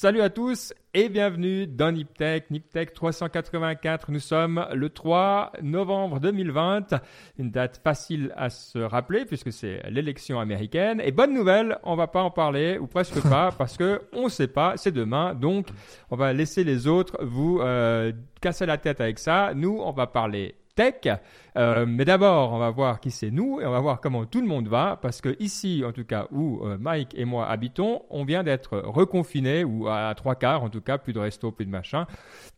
Salut à tous et bienvenue dans Niptech, Niptech 384. Nous sommes le 3 novembre 2020, une date facile à se rappeler puisque c'est l'élection américaine. Et bonne nouvelle, on va pas en parler ou presque pas parce que on sait pas, c'est demain. Donc on va laisser les autres vous euh, casser la tête avec ça. Nous, on va parler tech. Euh, mais d'abord, on va voir qui c'est nous et on va voir comment tout le monde va parce que ici, en tout cas, où euh, Mike et moi habitons, on vient d'être reconfinés ou à trois quarts, en tout cas, plus de resto, plus de machin.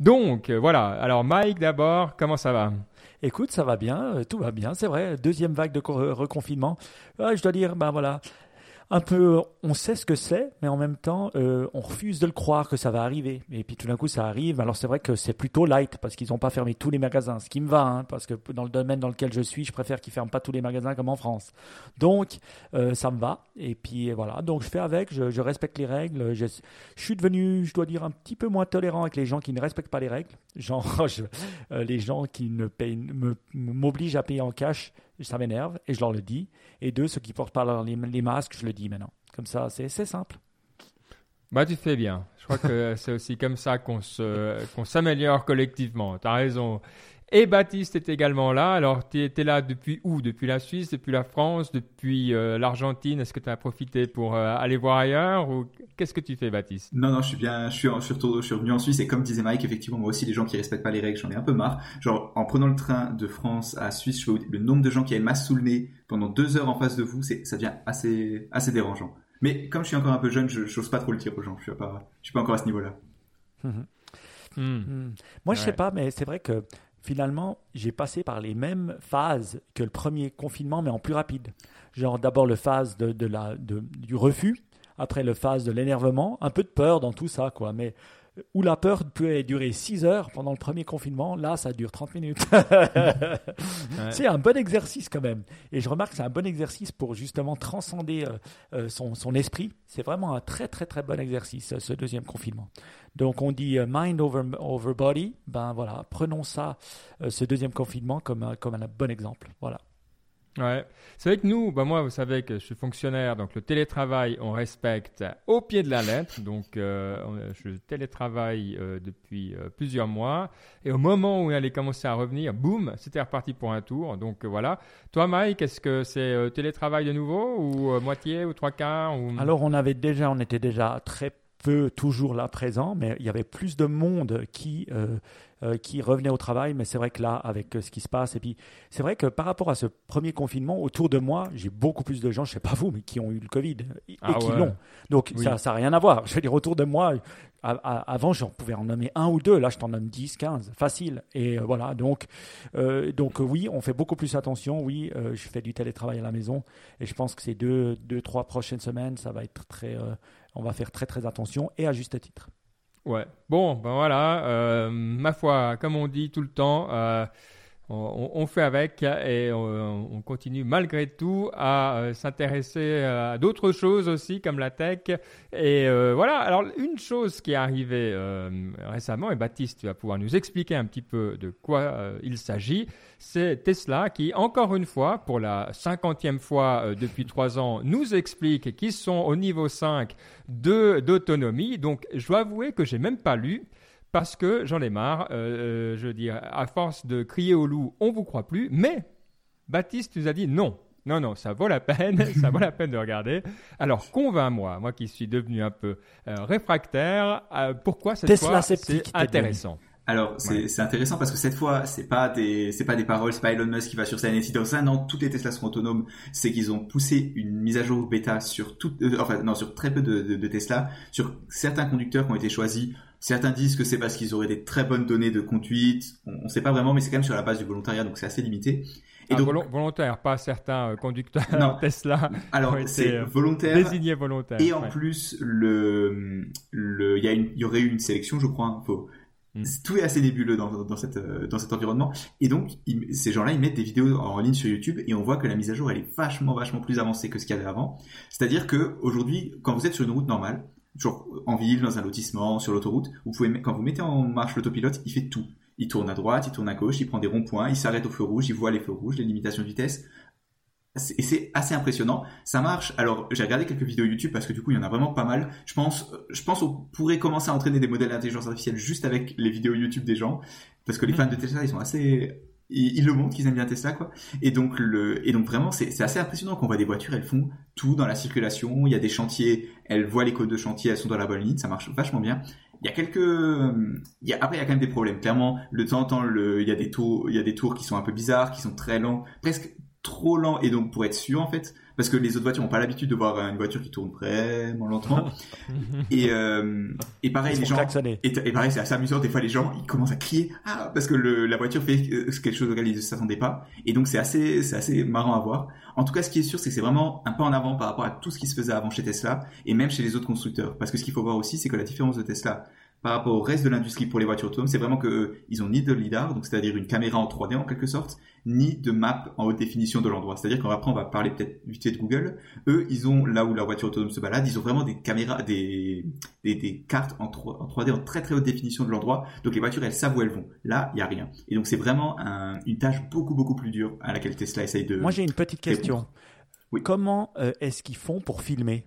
Donc, euh, voilà. Alors, Mike, d'abord, comment ça va? Écoute, ça va bien, tout va bien, c'est vrai. Deuxième vague de reconfinement. je dois dire, ben voilà, un peu, on sait ce que c'est, mais en même temps, euh, on refuse de le croire que ça va arriver. Et puis tout d'un coup, ça arrive. Alors c'est vrai que c'est plutôt light parce qu'ils n'ont pas fermé tous les magasins, ce qui me va, hein, parce que dans le domaine dans lequel je suis, je préfère qu'ils ferment pas tous les magasins comme en France. Donc euh, ça me va. Et puis voilà. Donc je fais avec, je, respecte les règles. Je, suis devenu, je dois dire, un petit peu moins tolérant avec les gens qui ne respectent pas les règles. Genre euh, les gens qui ne payent, m'obligent à payer en cash ça m'énerve et je leur le dis. Et deux, ceux qui portent pas les, masques, je le dis maintenant. Comme ça, c'est simple. Bah, tu fais bien. Je crois que c'est aussi comme ça qu'on s'améliore collectivement. Tu as raison. Et Baptiste est également là. Alors, tu étais là depuis où? Depuis la Suisse, depuis la France, depuis euh, l'Argentine Est-ce que tu as profité pour euh, aller voir ailleurs ou qu'est-ce que tu fais, Baptiste? Non, non, je suis bien. Je suis, je suis revenu en Suisse et comme disait Mike, effectivement, moi aussi, les gens qui respectent pas les règles, j'en ai un peu marre. Genre, en prenant le train de France à Suisse, je le nombre de gens qui avaient masse sous le nez pendant deux heures en face de vous, c'est, ça devient assez, assez dérangeant. Mais comme je suis encore un peu jeune, je n'ose pas trop le dire aux gens. Je suis pas, je suis pas encore à ce niveau-là. Mmh. Mmh. Moi, je sais pas, mais c'est vrai que finalement, j'ai passé par les mêmes phases que le premier confinement, mais en plus rapide. Genre d'abord le phase de, la, du refus, après le phase de l'énervement, un peu de peur dans tout ça, quoi. Mais où la peur peut durer 6 heures pendant le premier confinement, là, ça dure 30 minutes. C'est un bon exercice quand même. Et je remarque que c'est un bon exercice pour justement transcender euh, euh, son, son, esprit. C'est vraiment un très, très, très bon exercice, ce deuxième confinement. Donc, on dit euh, mind over, over body. Ben voilà, prenons ça, ce deuxième confinement, comme, comme un bon exemple. Voilà. Ouais. C'est vrai que nous, bah moi, vous savez que je suis fonctionnaire, donc le télétravail, on respecte au pied de la lettre. Donc, euh, je télétravaille euh, depuis euh, plusieurs mois. Et au moment où il allait commencer à revenir, boum, c'était reparti pour un tour. Donc, voilà. Toi, Mike, est-ce que c'est télétravail de nouveau ou moitié ou trois quarts ou... Alors, on avait déjà, on était déjà très peu toujours là présent, mais il y avait plus de monde qui euh, qui revenaient au travail. Mais c'est vrai que là, avec euh, ce qui se passe, et puis c'est vrai que par rapport à ce premier confinement, autour de moi, j'ai beaucoup plus de gens, je sais pas vous, mais qui ont eu le Covid et, ah qui l'ont. Donc ça n'a rien à voir. Je veux dire, autour de moi, avant, j'en pouvais en nommer un ou deux. Là, je t'en nomme 10, 15, facile. Et euh, voilà, donc, donc oui, on fait beaucoup plus attention. Oui, je fais du télétravail à la maison. Et je pense que ces deux, deux trois prochaines semaines, ça va être très. on va faire très, très attention et à juste titre. Ouais. Bon, ben voilà. Euh, ma foi, comme on dit tout le temps, euh, on, fait avec et on, continue malgré tout à euh, s'intéresser à d'autres choses aussi comme la tech. Et voilà. Alors une chose qui est arrivée récemment, et Baptiste, tu vas pouvoir nous expliquer un petit peu de quoi il s'agit c'est Tesla qui, encore une fois, pour la cinquantième fois euh, depuis trois ans, nous explique qu'ils sont au niveau 5 d'autonomie. Donc, je dois avouer que j'ai même pas lu parce que j'en ai marre. Euh, euh, je veux dire, à force de crier au loup, on vous croit plus. Mais Baptiste nous a dit non. Non, non, ça vaut la peine, ça vaut la peine de regarder. Alors, convainc-moi, moi qui suis devenu un peu réfractaire, pourquoi cette Tesla fois c'est intéressant. Alors c'est intéressant parce que cette fois c'est pas des c'est pas des paroles, c'est pas Elon Musk qui va sur scène et dit dans un an toutes les Tesla seront autonomes. C'est qu'ils ont poussé une mise à jour bêta sur tout, euh, enfin non sur très peu de, de, Tesla, sur certains conducteurs qui ont été choisis. Certains disent que c'est parce qu'ils auraient des très bonnes données de conduite. On, ne sait pas vraiment, mais c'est quand même sur la base du volontariat, donc c'est assez limité. Et ah, donc, volontaire, pas certains euh, conducteurs non. Tesla. Alors c'est euh, volontaire. Désigné volontaire. Et en plus, le, le, il y a une, il y aurait eu une sélection, je crois. Hein, faut, Mm. Tout est assez nébuleux dans, dans, cette, euh, dans cet environnement. Et donc, ces gens-là, ils mettent des vidéos en ligne sur YouTube et on voit que la mise à jour, elle est vachement, vachement plus avancée que ce qu'il y avait avant. C'est-à-dire que aujourd'hui, quand vous êtes sur une route normale, genre en ville, dans un lotissement, sur l'autoroute, vous pouvez, quand vous mettez en marche l'autopilote, il fait tout. Il tourne à droite, il tourne à gauche, il prend des ronds-points, il s'arrête au feu rouge, il voit les feux rouges, les limitations de vitesse. et c'est assez impressionnant. Ça marche. Alors, j'ai regardé quelques vidéos YouTube parce que du coup, il y en a vraiment pas mal. Je pense, je pense qu'on pourrait commencer à entraîner des modèles d'intelligence artificielle juste avec les vidéos YouTube des gens. Parce que les fans de Tesla, ils sont assez, ils, le montrent qu'ils aiment bien Tesla, quoi. Et donc, le, et donc vraiment, c'est assez impressionnant qu'on voit des voitures, elles font tout dans la circulation. Il y a des chantiers, elles voient les codes de chantier, elles sont dans la bonne ligne. Ça marche vachement bien. Il y a quelques, il y a, après, il y a quand même des problèmes. Clairement, le temps en temps, le, il y a des tours, il y a des tours qui sont un peu bizarres, qui sont très lents, presque trop lent. Et donc pour être sûr en fait parce que les autres voitures n'ont pas l'habitude de voir une voiture qui tourne vraiment lentement. Et euh, et pareil les gens et, pareil c'est assez amusant. Des fois les gens ils commencent à crier. Ah parce que le, la voiture fait quelque chose auquel ils ne s'attendaient pas. Et donc c'est assez c'est assez marrant à voir. En tout cas ce qui est sûr c'est que c'est vraiment un pas en avant par rapport à tout ce qui se faisait avant chez Tesla et même chez les autres constructeurs. Parce que ce qu'il faut voir aussi c'est que la différence de Tesla par rapport au reste de l'industrie pour les voitures autonomes, c'est vraiment que ils ont ni de lidar, donc c'est-à-dire une caméra en 3D en quelque sorte, ni de map en haute définition de l'endroit. C'est-à-dire qu'après on va parler peut-être vite fait de Google. Eux, ils ont là où leur voiture autonome se balade, ils ont vraiment des caméras, des des, des cartes en, 3, en 3D en très très haute définition de l'endroit. Donc les voitures, elles savent où elles vont. Là, il y a rien. Et donc c'est vraiment un, une tâche beaucoup beaucoup plus dure à laquelle Tesla essaye de. Moi j'ai une petite question. Oui. Comment euh, est-ce qu'ils font pour filmer?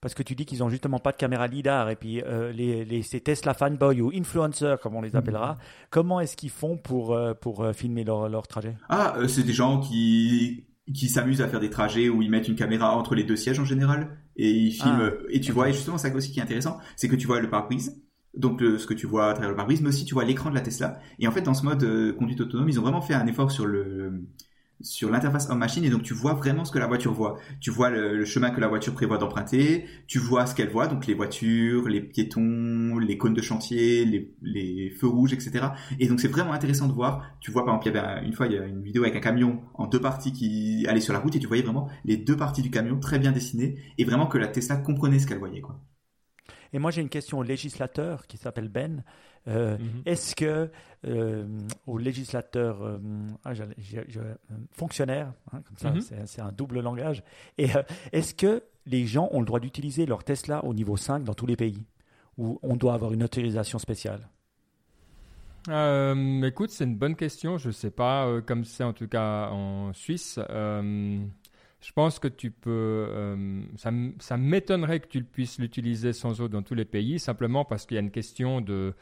Parce que tu dis qu'ils ont justement pas de caméra lidar et puis euh, les, les, ces Tesla fanboys ou influencers comme on les appellera, mhm. comment est-ce qu'ils font pour euh, pour euh, filmer leur, leur trajet? Ah, c'est des gens qui qui s'amusent à faire des trajets où ils mettent une caméra entre les deux sièges en général et ils filment ah, et tu vois et justement ça aussi qui est intéressant, c'est que tu vois le pare-brise donc ce que tu vois à travers le pare-brise, mais aussi tu vois l'écran de la Tesla. Et en fait, dans ce mode conduite autonome, ils ont vraiment fait un effort sur le sur l'interface homme-machine et donc tu vois vraiment ce que la voiture voit. Tu vois le, chemin que la voiture prévoit d'emprunter, tu vois ce qu'elle voit, donc les voitures, les piétons, les cônes de chantier, les, feux rouges, etc. Et donc c'est vraiment intéressant de voir. Tu vois par exemple, il y avait une fois il y a une vidéo avec un camion en deux parties qui allait sur la route et tu voyais vraiment les deux parties du camion très bien dessinées et vraiment que la Tesla comprenait ce qu'elle voyait quoi. Et moi j'ai une question au législateur qui s'appelle Ben. Euh. Est-ce que euh, aux législateurs, euh, ah, fonctionnaires, hein, comme ça, mhm. c'est un double langage, et est-ce que les gens ont le droit d'utiliser leur Tesla au niveau 5 dans tous les pays? Ou on doit avoir une autorisation spéciale? Écoute, c'est une bonne question. Je ne sais pas, comme c'est en tout cas en Suisse. je pense que tu peux. ça, ça m'étonnerait que tu puisses l'utiliser sans eau dans tous les pays, simplement parce qu'il y a une question de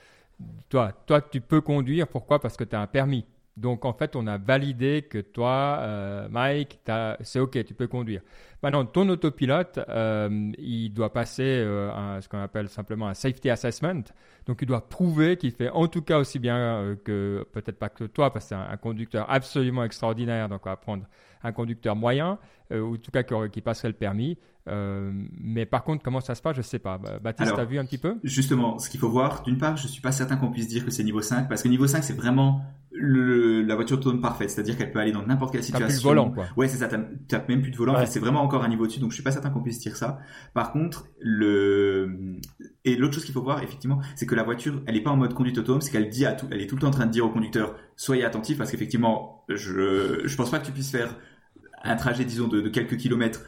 toi, toi, tu peux conduire. Pourquoi? Parce que tu as un permis. Donc, en fait, on a validé que toi, euh, Mike, c'est OK, tu peux conduire. Maintenant, ton autopilote, euh, il doit passer euh, ce qu'on appelle simplement un safety assessment. Donc, il doit prouver qu'il fait en tout cas aussi bien que, peut-être pas que toi, parce que c'est un, conducteur absolument extraordinaire. Donc, on va prendre un conducteur moyen, ou en tout cas qui, qui passerait le permis. Euh, mais par contre, comment ça se passe, je sais pas. Baptiste, t'as vu un petit peu? Justement, ce qu'il faut voir, d'une part, je suis pas certain qu'on puisse dire que c'est niveau 5, parce que niveau 5, c'est vraiment le, la voiture autonome parfaite, c'est-à-dire qu'elle peut aller dans n'importe quelle situation. T'as plus de volant, quoi. Ouais, c'est ça, t'as même plus de volant, c'est vraiment encore un niveau dessus, donc je suis pas certain qu'on puisse dire ça. Par contre, le, et l'autre chose qu'il faut voir, effectivement, c'est que la voiture, elle est pas en mode conduite autonome, c'est qu'elle dit à tout, elle est tout le temps en train de dire au conducteur, soyez attentif, parce qu'effectivement, je, je pense pas que tu puisses faire un trajet, disons, de, de quelques kilomètres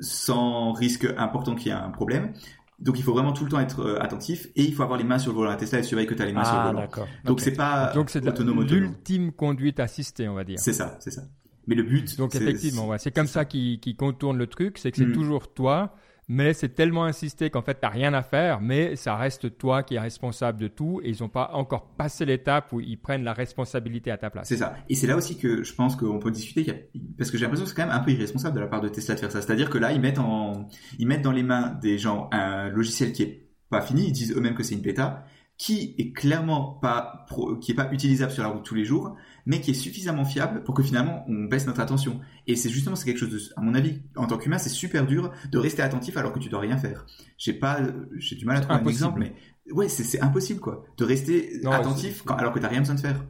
sans risque important qu'il y ait un problème. Donc il faut vraiment tout le temps être euh, attentif et il faut avoir les mains sur le volant. La Tesla elle surveille que tu as les mains sur le ah, volant. Donc c'est pas Donc c'est l'ultime conduite assistée, on va dire. C'est ça, c'est ça. Mais le but Donc effectivement, ouais, c'est comme ça, qui, qui contourne le truc, c'est que c'est mm. toujours toi mais c'est tellement insisté qu'en fait, tu n'as rien à faire, mais ça reste toi qui es responsable de tout et ils n'ont pas encore passé l'étape où ils prennent la responsabilité à ta place. C'est ça. Et c'est là aussi que je pense qu'on peut discuter, parce que j'ai l'impression que c'est quand même un peu irresponsable de la part de Tesla de faire ça. C'est-à-dire que là, ils mettent, en... ils mettent dans les mains des gens un logiciel qui est pas fini, ils disent eux-mêmes que c'est une bêta, qui est clairement pas qui est pas utilisable sur la route tous les jours, mais qui est suffisamment fiable pour que finalement on baisse notre attention. Et c'est justement c'est quelque chose de, à mon avis, en tant qu'humain, c'est super dur de rester attentif alors que tu dois rien faire. J'ai pas, j'ai du mal à trouver un exemple, mais ouais, c'est impossible quoi, de rester attentif quand, alors que t'as rien besoin de faire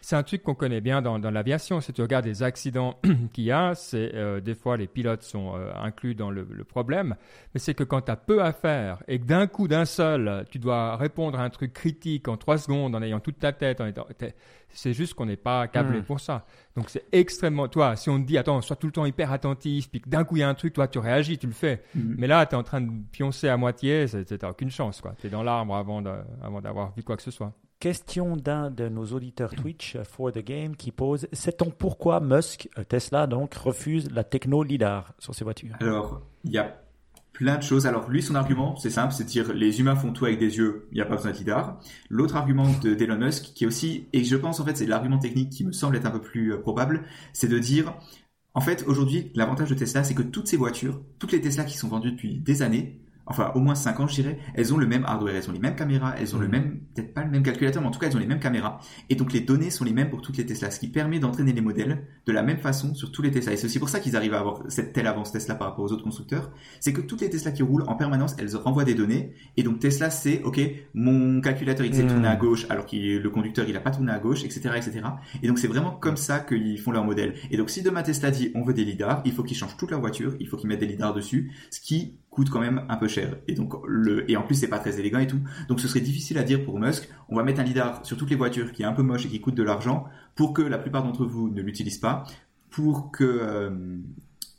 c'est un truc qu'on connaît bien dans, dans l'aviation. Si tu regardes les accidents qu'il y a, c'est euh, des fois les pilotes sont euh, inclus dans le, le, problème, mais c'est que quand tu as peu à faire et que d'un coup, d'un seul, tu dois répondre à un truc critique en trois secondes en ayant toute ta tête, c'est juste qu'on n'est pas câblé hmm. pour ça. Donc c'est extrêmement. Toi, si on te dit, attends, sois tout le temps hyper attentif, puis que d'un coup il y a un truc, toi tu réagis, tu le fais. Hmm. Mais là, tu es en train de pioncer à moitié, tu n'as aucune chance. Tu es dans l'arbre avant d'avoir vu quoi que ce soit. Question d'un de nos auditeurs Twitch for the game qui pose Sait-on pourquoi Musk, euh, Tesla donc, refuse la techno LIDAR sur ses voitures? Alors, il y a plein de choses. Alors lui, son argument, c'est simple, c'est de dire les humains font tout avec des yeux, il n'y a pas besoin de lidar. L'autre argument d'Elon Musk, qui est aussi, et je pense en fait c'est l'argument technique qui me semble être un peu plus euh, probable, c'est de dire, en fait aujourd'hui, l'avantage de Tesla, c'est que toutes ces voitures, toutes les Tesla qui sont vendues depuis des années, enfin au moins 5 ans je dirais, elles ont le même hardware, elles ont les mêmes caméras, elles ont le mm. même, peut-être pas le même calculateur, mais en tout cas elles ont les mêmes caméras. Et donc les données sont les mêmes pour toutes les Tesla, ce qui permet d'entraîner les modèles de la même façon sur tous les Tesla. Et c'est aussi pour ça qu'ils arrivent à avoir cette telle avance Tesla par rapport aux autres constructeurs, c'est que toutes les Tesla qui roulent en permanence, elles renvoient des données. Et donc Tesla sait, ok, mon calculateur il s'est mm. tourné à gauche alors que le conducteur il a pas tourné à gauche, etc., etc. Et donc c'est vraiment comme ça qu'ils font leur modèle. Et donc si demain Tesla dit on veut des lidars, il faut qu'ils changent toute leur voiture, il faut qu'ils mettent des lidars dessus, ce qui coûte quand même un peu cher. Et donc le et en plus c'est pas très élégant et tout. Donc ce serait difficile à dire pour Musk. On va mettre un lidar sur toutes les voitures qui est un peu moche et qui coûte de l'argent pour que la plupart d'entre vous ne l'utilisent pas, pour que euh,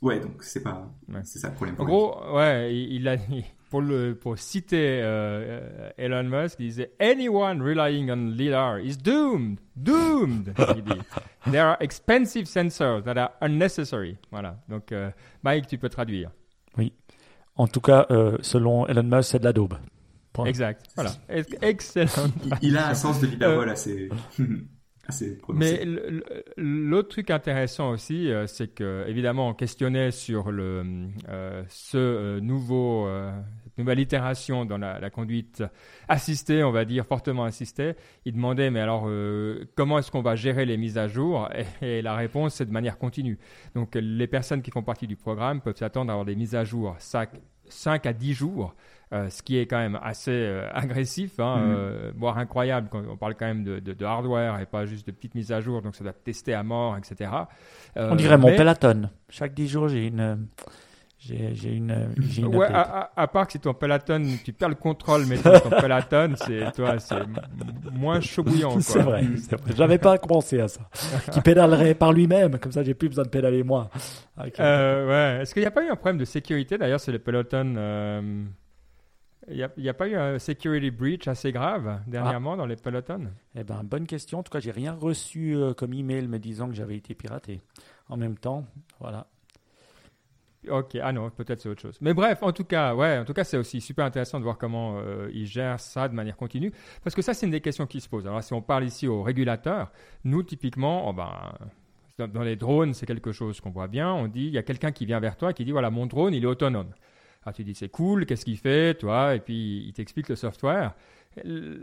ouais donc c'est pas c'est ça le problème. En gros ouais il, a pour le pour citer euh, Elon Musk il disait anyone relying on lidar is doomed doomed il dit. There are expensive sensors that are unnecessary. Voilà donc euh, Mike tu peux traduire. En tout cas, euh, selon Elon Musk, c'est de la daube. Exact. Voilà. Excellent. Il a un sens de l'hyperbole euh, assez. assez Mais l'autre truc intéressant aussi, euh, c'est que évidemment on questionnait sur le ce nouveau nouvelle itération dans la, conduite assistée, on va dire fortement assistée. Il demandait mais alors comment est-ce qu'on va gérer les mises à jour? Et, et, la réponse c'est de manière continue. Donc les personnes qui font partie du programme peuvent s'attendre à avoir des mises à jour 5 à 10 jours, euh, ce qui est quand même assez euh, agressif, hein, euh, voire incroyable. Quand on parle quand même de, hardware et pas juste de petites mises à jour, donc ça doit tester à mort, etc. on dirait mon Peloton. Chaque 10 jours, j'ai une. J'ai une, une ouais, à, part que si ton Peloton, tu perds le contrôle, mais ton Peloton, c'est toi, c'est moins chaud bouillant. C'est vrai, vrai. J'avais pas pensé à ça. Qui pédalerait par lui-même, comme ça, j'ai plus besoin de pédaler moi. Euh, ouais. Est-ce qu'il n'y a pas eu un problème de sécurité d'ailleurs sur les Peloton euh, Il n'y a, pas eu un security breach assez grave dernièrement dans les Peloton? Eh ben, bonne question. En tout cas, j'ai rien reçu euh, comme email me disant que j'avais été piraté. En même temps, voilà. Ok, ah non, peut-être c'est autre chose. Mais bref, en tout cas, ouais, en tout cas, c'est aussi super intéressant de voir comment euh, ils gèrent ça de manière continue, parce que ça, c'est une des questions qui se posent. Alors, si on parle ici aux régulateurs, nous, typiquement, oh ben, dans, les drones, c'est quelque chose qu'on voit bien. On dit, il y a quelqu'un qui vient vers toi qui dit, voilà, mon drone, il est autonome. Alors, tu dis, c'est cool, qu'est-ce qu'il fait, toi? Et puis, il t'explique le software.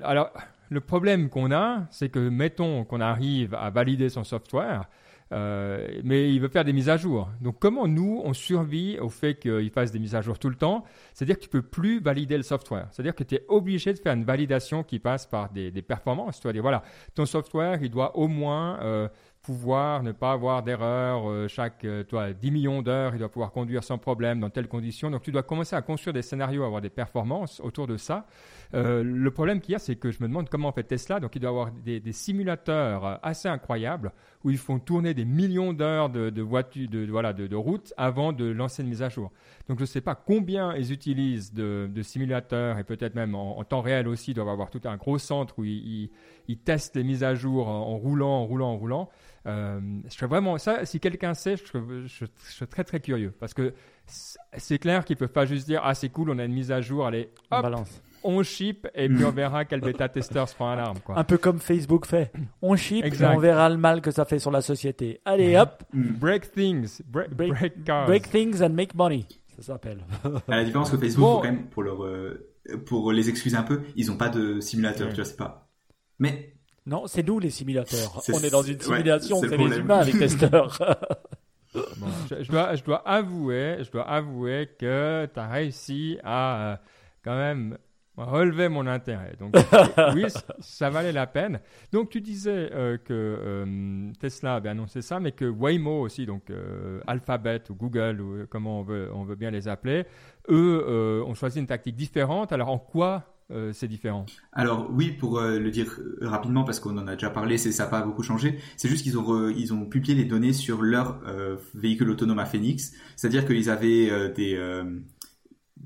Alors, le problème qu'on a, c'est que, mettons qu'on arrive à valider son software, euh, mais il veut faire des mises à jour. Donc comment nous, on survit au fait qu'il fasse des mises à jour tout le temps? C'est-à-dire que tu peux plus valider le software. C'est-à-dire que tu es obligé de faire une validation qui passe par des, performances. Tu vas dire, voilà, ton software, il doit au moins... Euh, pouvoir ne pas avoir d'erreur euh, chaque toi, 10 millions d'heures, il doit pouvoir conduire sans problème dans telles conditions. Donc tu dois commencer à construire des scénarios, avoir des performances autour de ça. Euh, le problème qu'il y a, c'est que je me demande comment fait Tesla. Donc il doit avoir des, simulateurs assez incroyables où ils font tourner des millions d'heures de, voitures, de, voilà, de, de route avant de lancer une mise à jour. Donc je ne sais pas combien ils utilisent de, simulateurs et peut-être même en, temps réel aussi, ils doivent avoir tout un gros centre où ils, testent les mises à jour en, roulant, en roulant, en roulant. Euh, je serais vraiment ça. Si quelqu'un sait, je serais, très très curieux parce que c'est clair qu'ils peuvent pas juste dire ah c'est cool, on a une mise à jour, allez hop, Balance. On ship et puis on verra quel bêta testeur se prend un arme quoi. Un peu comme Facebook fait, on ship et on verra le mal que ça fait sur la société. Allez hop, break things, break, break, cars. break things and make money. Ça s'appelle. à la différence que Facebook, quand même pour leur euh, pour les excuser un peu, ils ont pas de simulateur, tu vois, c'est pas. Mais non, c'est nous les simulateurs. On est dans une simulation, c'est les humains les testeurs. je, dois, je dois avouer, je dois avouer que tu as réussi à euh, quand même relever mon intérêt. Donc oui, ça valait la peine. Donc tu disais euh, que euh, Tesla avait annoncé ça, mais que Waymo aussi, donc Alphabet ou Google ou comment on veut, on veut bien les appeler, eux ont choisi une tactique différente. Alors en quoi euh, c'est différent? Alors oui, pour euh, le dire euh, rapidement, parce qu'on en a déjà parlé, c'est ça n'a pas beaucoup changé. C'est juste qu'ils ont ils ont publié les données sur leur véhicule autonome à Phoenix, c'est-à-dire qu'ils avaient des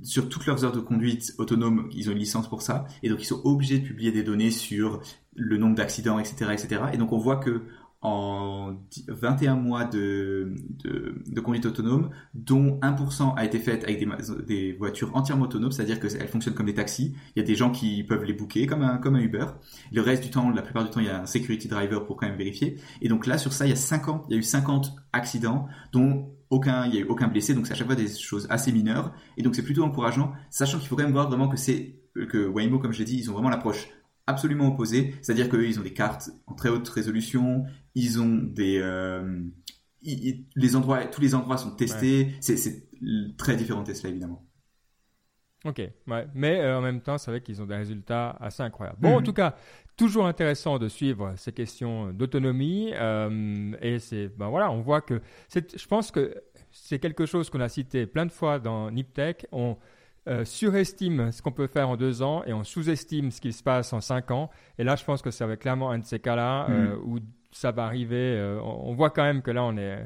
sur toutes leurs heures de conduite autonome, ils ont une licence pour ça, et donc ils sont obligés de publier des données sur le nombre d'accidents, etc., etc. Et donc on voit que en 21 mois de, de, conduite autonome, dont 1% a été fait avec des, des voitures entièrement autonomes, c'est-à-dire qu'elles fonctionnent comme des taxis. Il y a des gens qui peuvent les booker comme un, comme un Uber. Le reste du temps, la plupart du temps, il y a un security driver pour quand même vérifier. Et donc là, sur ça, il y a 50, il y a eu 50 accidents, dont aucun, il y a eu aucun blessé. Donc c'est à chaque fois des choses assez mineures. Et donc c'est plutôt encourageant, sachant qu'il faut quand même voir vraiment que c'est, que Waymo, comme je l'ai dit, ils ont vraiment l'approche absolument opposée. C'est-à-dire qu'ils ont des cartes en très haute résolution, ils ont des euh, les endroits, tous les endroits sont testés. C'est très différent de Tesla évidemment. Ok, ouais. mais euh, en même temps, c'est vrai qu'ils ont des résultats assez incroyables. Bon, en mhm. tout cas, toujours intéressant de suivre ces questions d'autonomie. Euh, et c'est, ben voilà, on voit que je pense que c'est quelque chose qu'on a cité plein de fois dans Niptech. On surestime ce qu'on peut faire en deux ans et on sous-estime ce qui se passe en cinq ans. Et là, je pense que c'est clairement un de ces cas-là mhm. où ça va arriver. Euh, on, voit quand même que là, on est,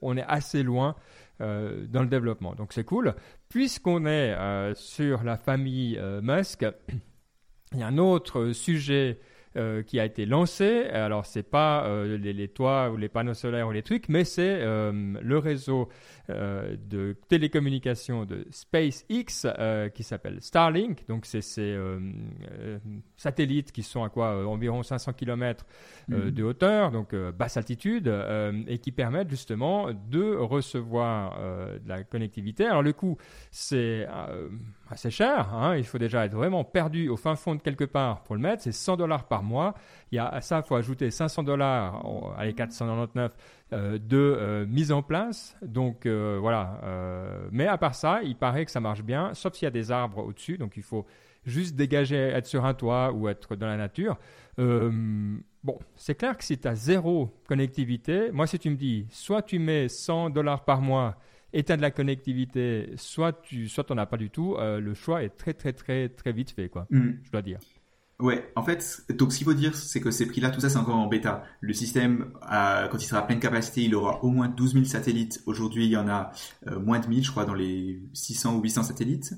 on, est assez loin euh, dans le développement. Donc c'est cool. Puisqu'on est euh, sur la famille Musk, il y a un autre sujet euh, qui a été lancé. Alors, c'est pas euh, les, toits ou les panneaux solaires ou les trucs, mais c'est euh, le réseau de télécommunications de SpaceX qui s'appelle Starlink. Donc, c'est ces satellites qui sont à quoi environ 500 km mhm. de hauteur, donc basse altitude, et qui permettent justement de recevoir de la connectivité. Alors, le coût, c'est assez cher. Hein. Il faut déjà être vraiment perdu au fin fond de quelque part pour le mettre. C'est 100 dollars par mois. Il y a à ça, il faut ajouter 500 dollars, allez 499 euh, de euh, mise en place. Donc euh, voilà. mais à part ça, il paraît que ça marche bien, sauf s'il y a des arbres au-dessus. Donc il faut juste dégager, être sur un toit ou être dans la nature. bon, c'est clair que si tu as zéro connectivité, moi si tu me dis, soit tu mets 100 dollars par mois de la connectivité, soit tu soit n'en as pas du tout, euh, le choix est très très très très vite fait quoi. Mm. Je dois dire. Ouais, en fait, donc ce qu'il faut dire, c'est que ces prix-là, tout ça, c'est encore en bêta. Le système, quand il sera à pleine capacité, il aura au moins 12 000 satellites. Aujourd'hui, il y en a euh, moins de 1000, je crois, dans les 600 ou 800 satellites.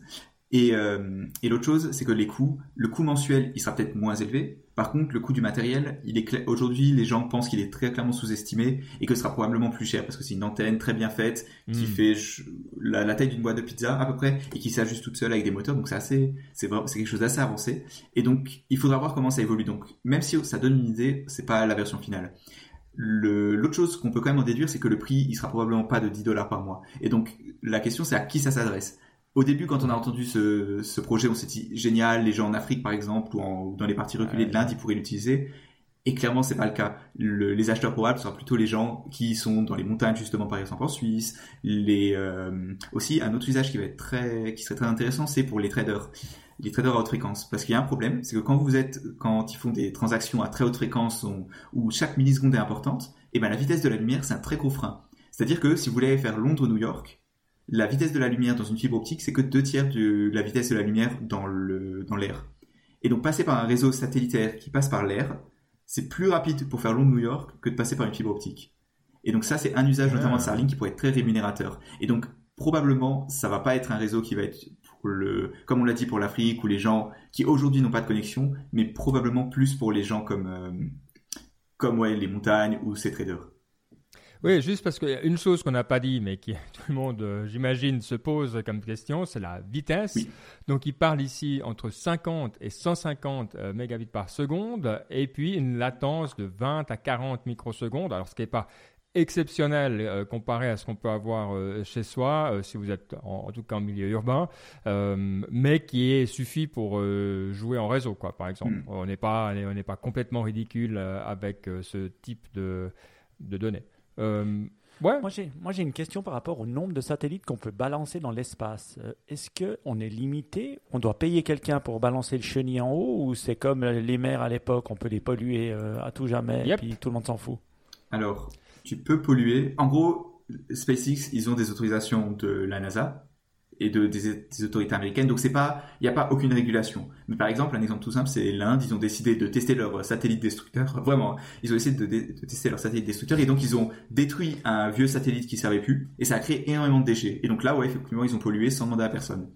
Et, euh, et l'autre chose, c'est que les coûts, le coût mensuel, il sera peut-être moins élevé. Par contre, le coût du matériel, il est aujourd'hui, les gens pensent qu'il est très clairement sous-estimé et que ce sera probablement plus cher parce que c'est une antenne très bien faite qui hmm. fait la, taille d'une boîte de pizza à peu près et qui s'ajuste toute seule avec des moteurs. Donc c'est assez, c'est c'est quelque chose d'assez avancé. Et donc, il faudra voir comment ça évolue. Donc, même si ça donne une idée, c'est pas la version finale. L'autre chose qu'on peut quand même en déduire, c'est que le prix, il sera probablement pas de 10 dollars par mois. Et donc, la question, c'est à qui ça s'adresse au début, quand on a entendu ce, ce projet, on s'est dit génial, les gens en Afrique par exemple ou, dans les parties reculées de l'Inde, ils pourraient l'utiliser. Et clairement, c'est pas le cas. les acheteurs probables sont plutôt les gens qui sont dans les montagnes, justement, par exemple en Suisse. Les, euh, aussi, un autre usage qui va être très, qui serait très intéressant, c'est pour les traders. Les traders à haute fréquence. Parce qu'il y a un problème, c'est que quand vous êtes, quand ils font des transactions à très haute fréquence où, chaque milliseconde est importante, et eh ben la vitesse de la lumière, c'est un très gros frein. C'est-à-dire que si vous voulez faire Londres-New York, la vitesse de la lumière dans une fibre optique, c'est que deux tiers de la vitesse de la lumière dans l'air. Et donc passer par un réseau satellitaire qui passe par l'air, c'est plus rapide pour faire Londres-New York que de passer par une fibre optique. Et donc ça, c'est un usage notamment de Starlink qui pourrait être très rémunérateur. Et donc probablement, ça va pas être un réseau qui va être pour le, comme on l'a dit pour l'Afrique ou les gens qui aujourd'hui n'ont pas de connexion, mais probablement plus pour les gens comme euh, comme ouais les montagnes ou ces traders. Oui, juste parce qu'il y a une chose qu'on n'a pas dit, mais qui tout le monde, euh, j'imagine, se pose comme question, c'est la vitesse. Donc, il parle ici entre 50 et 150 euh, mégabits par seconde, et puis une latence de 20 à 40 microsecondes. Alors, ce qui n'est pas exceptionnel euh, comparé à ce qu'on peut avoir chez soi, si vous êtes en, tout cas en milieu urbain, mais qui est suffit pour jouer en réseau, quoi, par exemple. Hmm. On n'est pas, on n'est pas complètement ridicule avec ce type de, de données. Euh, ouais. Moi, j'ai, moi, j'ai une question par rapport au nombre de satellites qu'on peut balancer dans l'espace. Euh, est-ce qu'on est limité? On doit payer quelqu'un pour balancer le chenille en haut Ou c'est comme les mers à l'époque, on peut les polluer euh, à tout jamais et puis tout le monde s'en fout? Alors, tu peux polluer. En gros, SpaceX, ils ont des autorisations de la NASA et de, des, autorités américaines. Donc c'est pas, il n'y a pas aucune régulation. Mais par exemple, un exemple tout simple, c'est l'Inde. Ils ont décidé de tester leur satellite destructeur. Vraiment, ils ont essayé de, de, tester leur satellite destructeur et donc ils ont détruit un vieux satellite qui servait plus et ça a créé énormément de déchets. Et donc là, ouais, effectivement, ils ont pollué sans demander à personne.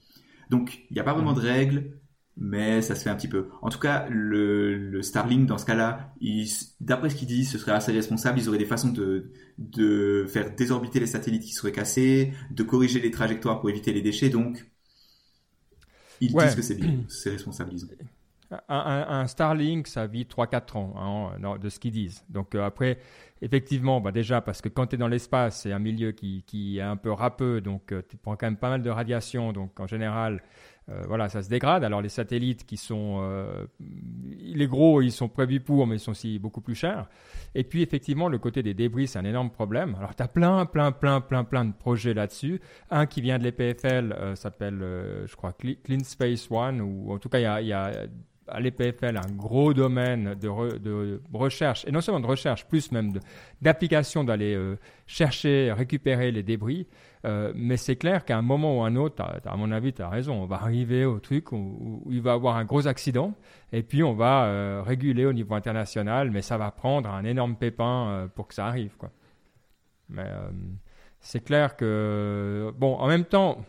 Donc, il n'y a pas vraiment de règles, mais ça se fait un petit peu. En tout cas, le, le Starlink, dans ce cas-là, d'après ce qu'ils disent, ce serait assez responsable. Ils auraient des façons de, de faire désorbiter les satellites qui seraient cassés, de corriger les trajectoires pour éviter les déchets. Donc, ils disent que c'est bien, c'est responsable, disons. Un, Starlink, ça vit 3-4 ans hein, de ce qu'ils disent. Donc euh, après, effectivement, bah déjà parce que quand tu es dans l'espace, c'est un milieu qui, qui, est un peu râpeux, donc euh, tu prends quand même pas mal de radiation. Donc en général, euh, voilà, ça se dégrade. Alors les satellites qui sont, les gros, ils sont prévus pour, mais ils sont aussi beaucoup plus chers. Et puis effectivement, le côté des débris, c'est un énorme problème. Alors tu as plein, plein, plein, plein, plein de projets là-dessus. Un qui vient de l'EPFL s'appelle, je crois, Clean Space One, ou en tout cas, il y a, l'EPFL un gros domaine de, de, recherche, et non seulement de recherche, plus même d'application d'aller euh, chercher, récupérer les débris. Euh, mais c'est clair qu'à un moment ou un autre, à mon avis, tu as raison, on va arriver au truc où, il va y avoir un gros accident, et puis on va euh, réguler au niveau international, mais ça va prendre un énorme pépin pour que ça arrive. Quoi. Mais c'est clair que, bon, en même temps,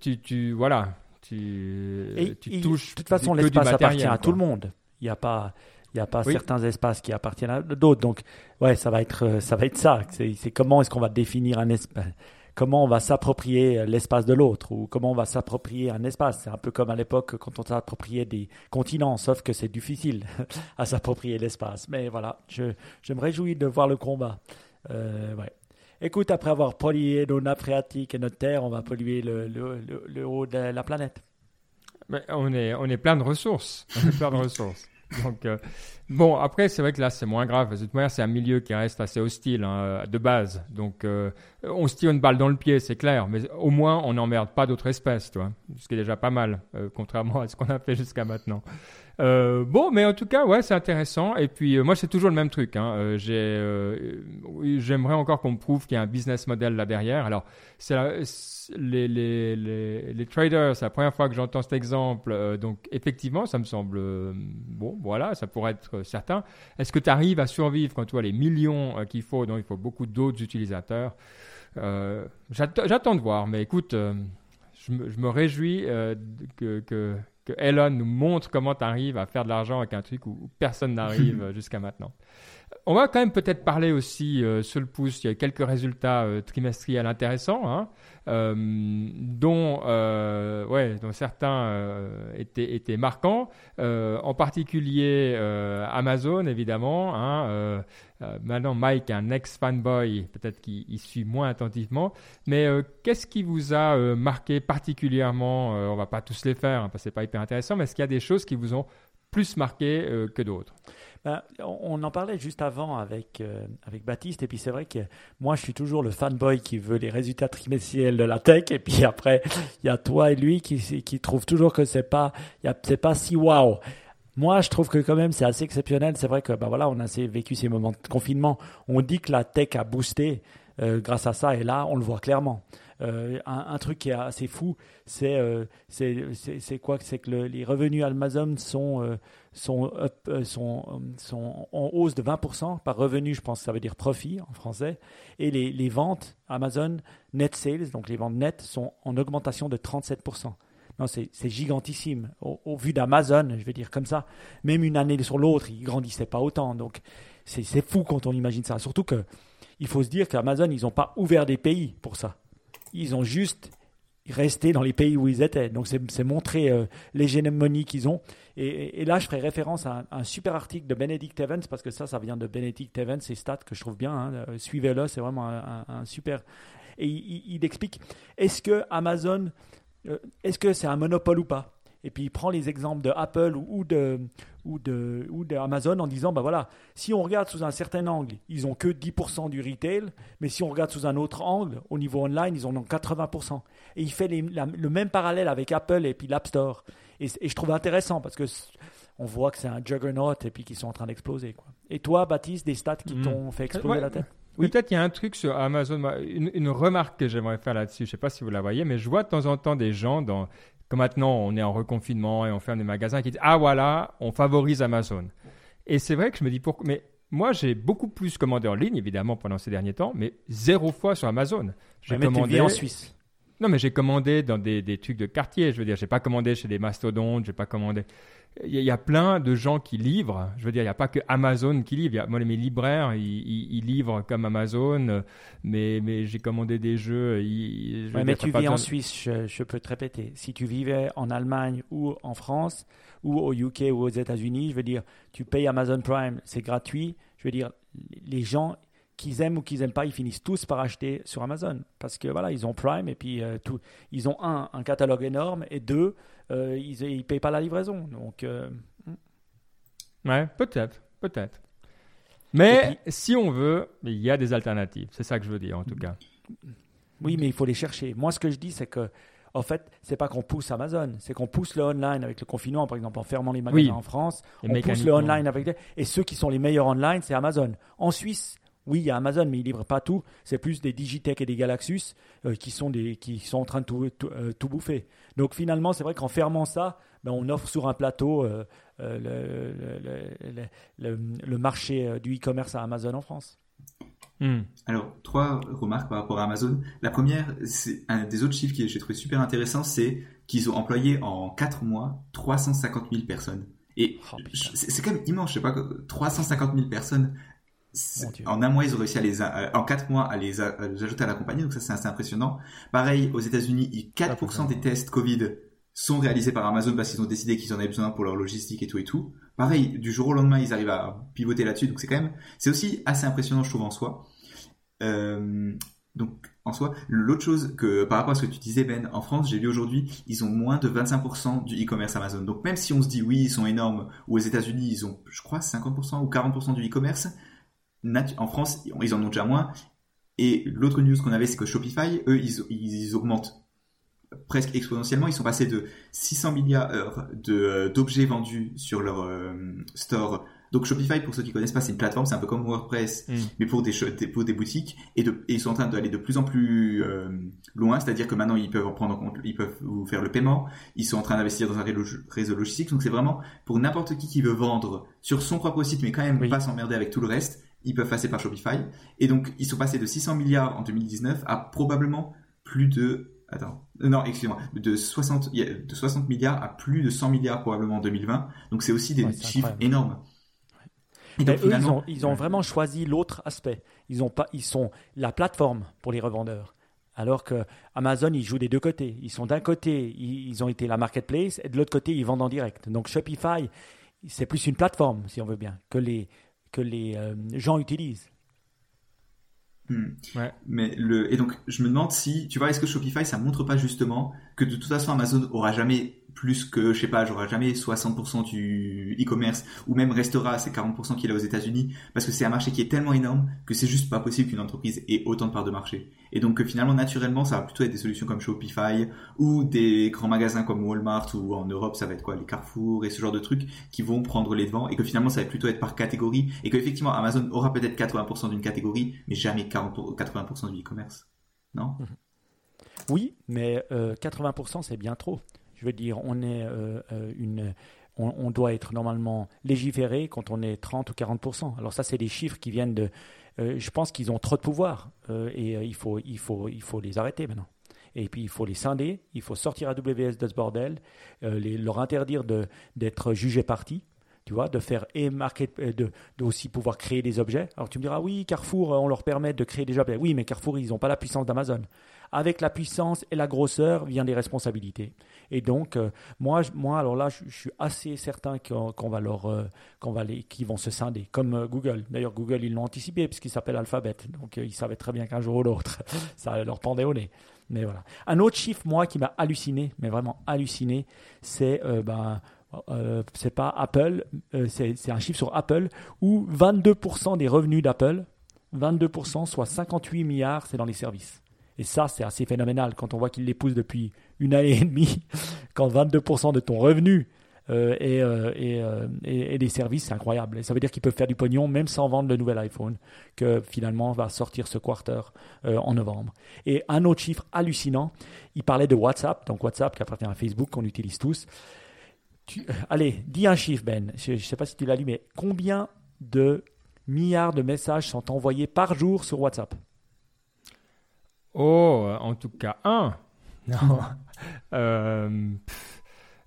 tu, tu voilà, tu, tu touches. De toute façon, l'espace appartient à tout le monde. Il n'y a pas. Il a pas certains espaces qui appartiennent à d'autres. Donc, ouais, ça va être ça. Va être ça. C'est comment est-ce qu'on va définir un espace Comment on va s'approprier l'espace de l'autre ou comment on va s'approprier un espace C'est un peu comme à l'époque quand on s'appropriait des continents, sauf que c'est difficile à s'approprier l'espace. Mais voilà, je, je, me réjouis de voir le combat. Euh, ouais. Écoute, après avoir pollué nos nappes phréatiques et notre terre, on va polluer le, le, le, haut de la planète. Mais on est, on est plein de ressources. On est plein de ressources. Donc, euh, bon, après, c'est vrai que là, c'est moins grave. De toute manière, c'est un milieu qui reste assez hostile hein, de base. Donc, euh, on se tire une balle dans le pied, c'est clair. Mais au moins, on n'emmerde pas d'autres espèces, toi. Ce qui est déjà pas mal, euh, contrairement à ce qu'on a fait jusqu'à maintenant. Euh, bon, mais en tout cas, ouais, c'est intéressant. Et puis, euh, moi, c'est toujours le même truc. Hein. Euh, j'ai, j'aimerais encore qu'on me prouve qu'il y a un business model là derrière. Alors, les, les, traders, c'est la première fois que j'entends cet exemple. donc, effectivement, ça me semble bon. Voilà, ça pourrait être certain. Est-ce que tu arrives à survivre quand tu vois les millions qu'il faut, dont il faut beaucoup d'autres utilisateurs J'attends de voir. Mais écoute, je me, je, me, réjouis que, que que Elon nous montre comment tu arrives à faire de l'argent avec un truc où, personne n'arrive jusqu'à maintenant. On va quand même peut-être parler aussi euh, sur le pouce. Il y a quelques résultats euh, trimestriels intéressants, hein, euh, dont, ouais, dont certains étaient, étaient, marquants. en particulier Amazon, évidemment. Hein, maintenant, Mike, un ex-fanboy, peut-être qu'il suit moins attentivement. Mais qu'est-ce qui vous a marqué particulièrement On va pas tous les faire, hein, parce que c'est pas hyper intéressant. Mais est-ce qu'il y a des choses qui vous ont plus marqué que d'autres? Ben, on en parlait juste avant avec, euh, avec Baptiste, et puis c'est vrai que moi je suis toujours le fanboy qui veut les résultats trimestriels de la tech, et puis après il y a toi et lui qui, qui trouve toujours que c'est pas, c'est pas si waouh. Moi, je trouve que quand même c'est assez exceptionnel. C'est vrai que ben voilà, on a assez vécu ces moments de confinement. On dit que la tech a boosté euh, grâce à ça, et là, on le voit clairement. Euh, un, truc qui est assez fou, c'est c'est quoi C'est que les revenus Amazon sont euh, sont, euh, sont en hausse de 20% par revenu, je pense que ça veut dire profit en français. Et les, les ventes Amazon net sales, donc les ventes nettes, sont en augmentation de 37%. Non, c'est gigantissime. Au, vu d'Amazon, je vais dire comme ça, même une année sur l'autre, ils grandissaient pas autant. Donc, c'est fou quand on imagine ça. Surtout que il faut se dire qu'Amazon, ils n'ont pas ouvert des pays pour ça. Ils ont juste resté dans les pays où ils étaient. Donc, c'est montrer euh, l'hégémonie qu'ils ont. Et, là, je ferai référence à un, super article de Benedict Evans, parce que ça, ça vient de Benedict Evans, c'est stats que je trouve bien. Hein. Euh, suivez-le, c'est vraiment un, super. Et il, explique est-ce que Amazon, euh, est-ce que c'est un monopole ou pas? Et puis il prend les exemples de Apple ou de ou de ou d'Amazon en disant bah voilà si on regarde sous un certain angle ils ont que 10% du retail mais si on regarde sous un autre angle au niveau online ils en ont 80% et il fait le même parallèle avec Apple et puis l'App Store et, je trouve intéressant parce que on voit que c'est un juggernaut et puis qu'ils sont en train d'exploser. Quoi. Et toi, Baptiste, des stats qui hmm. t'ont fait exploser la tête? Oui. Peut-être il y a un truc sur Amazon, une, une remarque que j'aimerais faire là-dessus, je ne sais pas si vous la voyez, mais je vois de temps en temps des gens, dans, comme maintenant on est en reconfinement et on ferme des magasins, qui disent Ah voilà, on favorise Amazon. Et c'est vrai que je me dis pourquoi. Mais moi, j'ai beaucoup plus commandé en ligne, évidemment, pendant ces derniers temps, mais zéro fois sur Amazon. J'ai commandé. en Suisse. Non, mais j'ai commandé dans des, des, trucs de quartier. Je veux dire, j'ai pas commandé chez des mastodontes, j'ai pas commandé. Il y, a plein de gens qui livrent. Je veux dire, il n'y a pas que Amazon qui livre. moi, mes libraires, ils, livrent comme Amazon, mais, mais j'ai commandé des jeux. mais tu vis en Suisse, je, peux te répéter. Si tu vivais en Allemagne ou en France, ou au UK ou aux États-Unis, je veux dire, tu payes Amazon Prime, c'est gratuit. Je veux dire, les gens, qu'ils aiment ou qu'ils n'aiment pas, ils finissent tous par acheter sur Amazon. Parce que voilà, ils ont Prime et puis euh, tout, ils ont un, un catalogue énorme et deux, euh, ils ne payent pas la livraison. Donc, euh, hmm. ouais, peut-être, peut-être. Mais si on veut, il y a des alternatives. C'est ça que je veux dire en tout cas. Oui, mais il faut les chercher. Moi, ce que je dis, c'est que en fait, c'est pas qu'on pousse Amazon, c'est qu'on pousse le online avec le confinement, par exemple, en fermant les magasins en France. on pousse le online avec et ceux qui sont les meilleurs online, c'est Amazon. En Suisse, oui, il y a Amazon, mais ils livrent pas tout. C'est plus des Digitech et des Galaxus euh, qui, sont des, qui sont en train de tout, tout, euh, bouffer. Donc finalement, c'est vrai qu'en fermant ça, ben, on offre sur un plateau euh, le, le, le, marché du e-commerce à Amazon en France. Hmm. Alors, trois remarques par rapport à Amazon. La première, c'est un des autres chiffres que j'ai trouvé super intéressant, c'est qu'ils ont employé en 4 mois 350 000 personnes. Et oh, c'est quand même immense, je sais pas, 350 000 personnes en un mois, ils ont réussi à les, euh, en quatre mois, à les, ajouter à la compagnie. Donc ça, c'est assez impressionnant. Pareil, aux États-Unis, 4% des tests Covid sont réalisés par Amazon parce qu'ils ont décidé qu'ils en avaient besoin pour leur logistique et tout et tout. Pareil, du jour au lendemain, ils arrivent à pivoter là-dessus. Donc c'est quand même, c'est aussi assez impressionnant, je trouve, en soi. Euh, donc, en soi, l'autre chose que par rapport à ce que tu disais Ben, en France, j'ai vu aujourd'hui, ils ont moins de 25% du e-commerce Amazon. Donc même si on se dit oui, ils sont énormes, ou aux États-Unis, ils ont, je crois, 50% ou 40% du e-commerce, en France, ils en ont déjà moins. Et l'autre news qu'on avait, c'est que Shopify, eux, ils, augmentent presque exponentiellement. Ils sont passés de 600 milliards euh, d'objets vendus sur leur euh, store. Donc Shopify, pour ceux qui connaissent pas, c'est une plateforme, c'est un peu comme WordPress, mm. mais pour des, pour des boutiques. Et, de, ils sont en train d'aller de plus en plus euh, loin, c'est-à-dire que maintenant ils peuvent en prendre en compte, ils peuvent vous faire le paiement. Ils sont en train d'investir dans un réseau logistique. Donc c'est vraiment pour n'importe qui qui veut vendre sur son propre site, mais quand même pas s'emmerder avec tout le reste ils peuvent passer par Shopify. Et donc, ils sont passés de 600 milliards en 2019 à probablement plus de... Attends, euh, non, excusez-moi, de 60, de 60 milliards à plus de 100 milliards probablement en 2020. Donc, c'est aussi des chiffres énormes. Et donc, eux, ils ont, ils ont vraiment choisi l'autre aspect. Ils, ont pas, ils sont la plateforme pour les revendeurs. Alors que Amazon, ils jouent des deux côtés. Ils sont d'un côté, ils ont été la marketplace, et de l'autre côté, ils vendent en direct. Donc Shopify, c'est plus une plateforme, si on veut bien, que les, que les euh, gens utilisent. Hmm. Ouais. Mais le et donc je me demande si tu vois est-ce que Shopify ça montre pas justement que de toute façon Amazon aura jamais plus que, je sais pas, j'aurai jamais 60% du e-commerce, ou même restera à ces 40% qu'il a aux États-Unis, parce que c'est un marché qui est tellement énorme que c'est juste pas possible qu'une entreprise ait autant de parts de marché. Et donc que finalement, naturellement, ça va plutôt être des solutions comme Shopify, ou des grands magasins comme Walmart, ou en Europe, ça va être quoi, les Carrefour, et ce genre de trucs, qui vont prendre les devants, et que finalement, ça va plutôt être par catégorie, et que effectivement, Amazon aura peut-être 80% d'une catégorie, mais jamais 40, 80% du e-commerce. Non? Oui, mais 80% euh, c'est bien trop. Je veux dire, on est euh, euh, une on, doit être normalement légiféré quand on est 30 ou 40% Alors ça, c'est des chiffres qui viennent de. Euh, je pense qu'ils ont trop de pouvoir et il faut il faut il faut les arrêter maintenant. Et puis il faut les scinder, il faut sortir AWS de ce bordel, les, leur interdire d'être jugés partis tu vois, de faire et market, de, de, aussi pouvoir créer des objets. Alors tu me diras, oui, Carrefour, on leur permet de créer des objets. Oui, mais Carrefour, ils n'ont pas la puissance d'Amazon. Avec la puissance et la grosseur vient des responsabilités. Et donc, euh, moi, moi, alors là, je, suis assez certain qu'on va leur, euh, qu'on va les, qu'ils vont se scinder, comme euh, Google. D'ailleurs, Google, ils l'ont anticipé puisqu'il s'appelle Alphabet. Donc, ils savaient très bien qu'un jour ou l'autre, ça leur pendait au nez. Mais voilà. Un autre chiffre, moi, qui m'a halluciné, mais vraiment halluciné, c'est ben, c'est pas Apple, c'est un chiffre sur Apple où 22% des revenus d'Apple, 22%, soit 58 milliards, c'est dans les services. Et ça, c'est assez phénoménal quand on voit qu'ils les poussent depuis une année et demie, quand 22% de ton revenu euh, euh, euh, des services, c'est incroyable. Et ça veut dire qu'ils peuvent faire du pognon même sans vendre le nouvel iPhone, que finalement va sortir ce quarter en novembre. Et un autre chiffre hallucinant, il parlait de WhatsApp, donc WhatsApp qui appartient à Facebook, qu'on utilise tous. allez, dis un chiffre, Ben. Je ne sais pas si tu l'as lu, mais combien de milliards de messages sont envoyés par jour sur WhatsApp? Oh, en tout cas un. Non. Euh,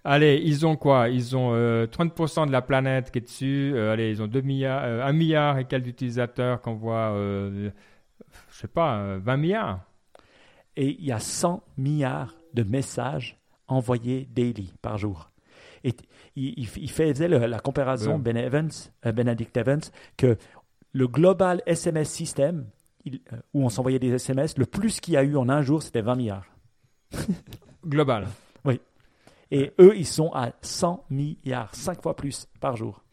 allez, ils ont quoi? Ils ont 30% de la planète qui est dessus. allez, ils ont 2 milliards, 1 milliard et quelques utilisateurs qu'on voit, je sais pas, 20 milliards. Et il y a 100 milliards de messages envoyés daily par jour. Et il, faisait la comparaison, ben Evans, Benedict Evans, que le global SMS system, euh, où on s'envoyait des SMS, le plus qu'il y a eu en un jour, c'était 20 milliards. global. Oui. Et eux, ils sont à 100 milliards, 5 fois plus par jour.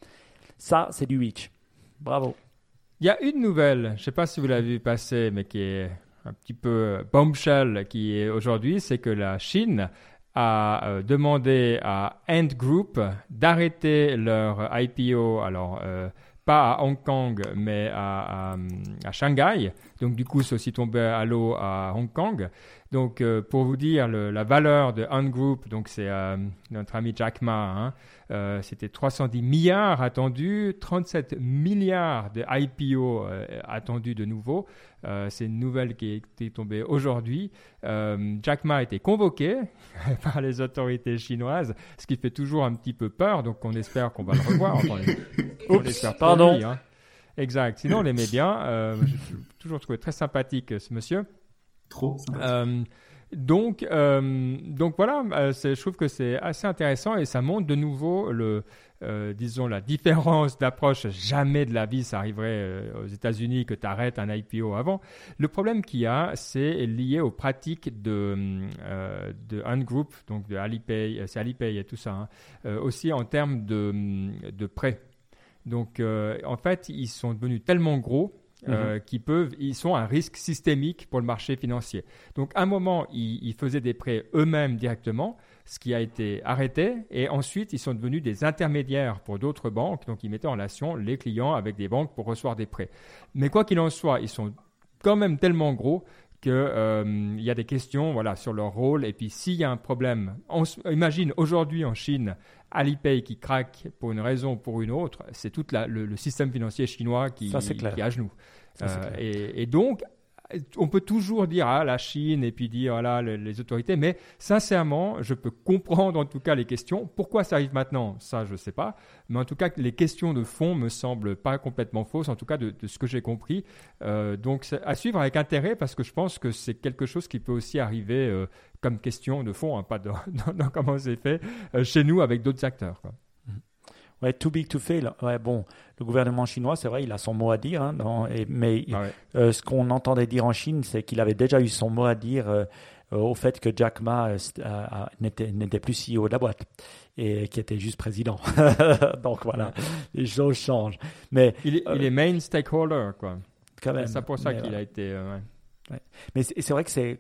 Ça, c'est du reach. Bravo. Il y a une nouvelle, je ne sais pas si vous l'avez vu passer, mais qui est un petit peu bombshell, qui est aujourd'hui, c'est que la Chine a euh, demandé à Ant Group d'arrêter leur IPO. Alors, euh, pas à Hong Kong, mais à, à, Shanghai. Donc, du coup, c'est aussi tombé à l'eau à Hong Kong. Donc, euh, pour vous dire la valeur de Ant Group, donc c'est euh, notre ami Jack Ma, hein, euh, c'était 310 milliards attendus, 37 milliards de IPO attendus de nouveau. c'est une nouvelle qui est tombée aujourd'hui. Jack Ma a été convoqué par les autorités chinoises, ce qui fait toujours un petit peu peur. Donc, on espère qu'on va le revoir. On, pardon. hein. Exact. Sinon, on l'aimait bien. J'ai toujours trouvé très sympathique ce monsieur. Trop euh, donc, euh, donc voilà, euh, je trouve que c'est assez intéressant et ça montre de nouveau le, disons, la différence d'approche. Jamais de la vie, ça arriverait aux États-Unis que tu arrêtes un IPO avant. Le problème qu'il y a, c'est lié aux pratiques de, de Ungroup, donc de Alipay, c'est Alipay et tout ça, hein, aussi en termes de, de prêts. Donc, en fait, ils sont devenus tellement gros euh, mhm. qui peuvent, ils sont un risque systémique pour le marché financier. Donc, à un moment, ils, faisaient des prêts eux-mêmes directement, ce qui a été arrêté, et ensuite, ils sont devenus des intermédiaires pour d'autres banques. Donc, ils mettaient en relation les clients avec des banques pour recevoir des prêts. Mais quoi qu'il en soit, ils sont quand même tellement gros qu'il euh, y a des questions voilà, sur leur rôle. Et puis, s'il y a un problème, imagine aujourd'hui en Chine, Alipay qui craque pour une raison ou pour une autre, c'est tout le, système financier chinois qui, qui est à genoux. Euh, et, et, donc, on peut toujours dire ah, la Chine et puis dire voilà les, autorités, mais sincèrement, je peux comprendre en tout cas les questions. Pourquoi ça arrive maintenant? Ça, je ne sais pas. Mais en tout cas, les questions de fond me semblent pas complètement fausses, en tout cas de, ce que j'ai compris. Euh, donc, à suivre avec intérêt parce que je pense que c'est quelque chose qui peut aussi arriver euh, comme question de fond, hein, pas dans, comment c'est fait euh, chez nous avec d'autres acteurs. Quoi. Ouais, too big to fail. Ouais, bon, le gouvernement chinois, c'est vrai, il a son mot à dire. Hein, mais ah euh, ce qu'on entendait dire en Chine, c'est qu'il avait déjà eu son mot à dire euh, au fait que Jack Ma n'était plus CEO de la boîte et qui était juste président. Donc voilà, les choses changent. Mais il est, il est main stakeholder, quoi. C'est pour ça qu'il a été. Mais c'est vrai que c'est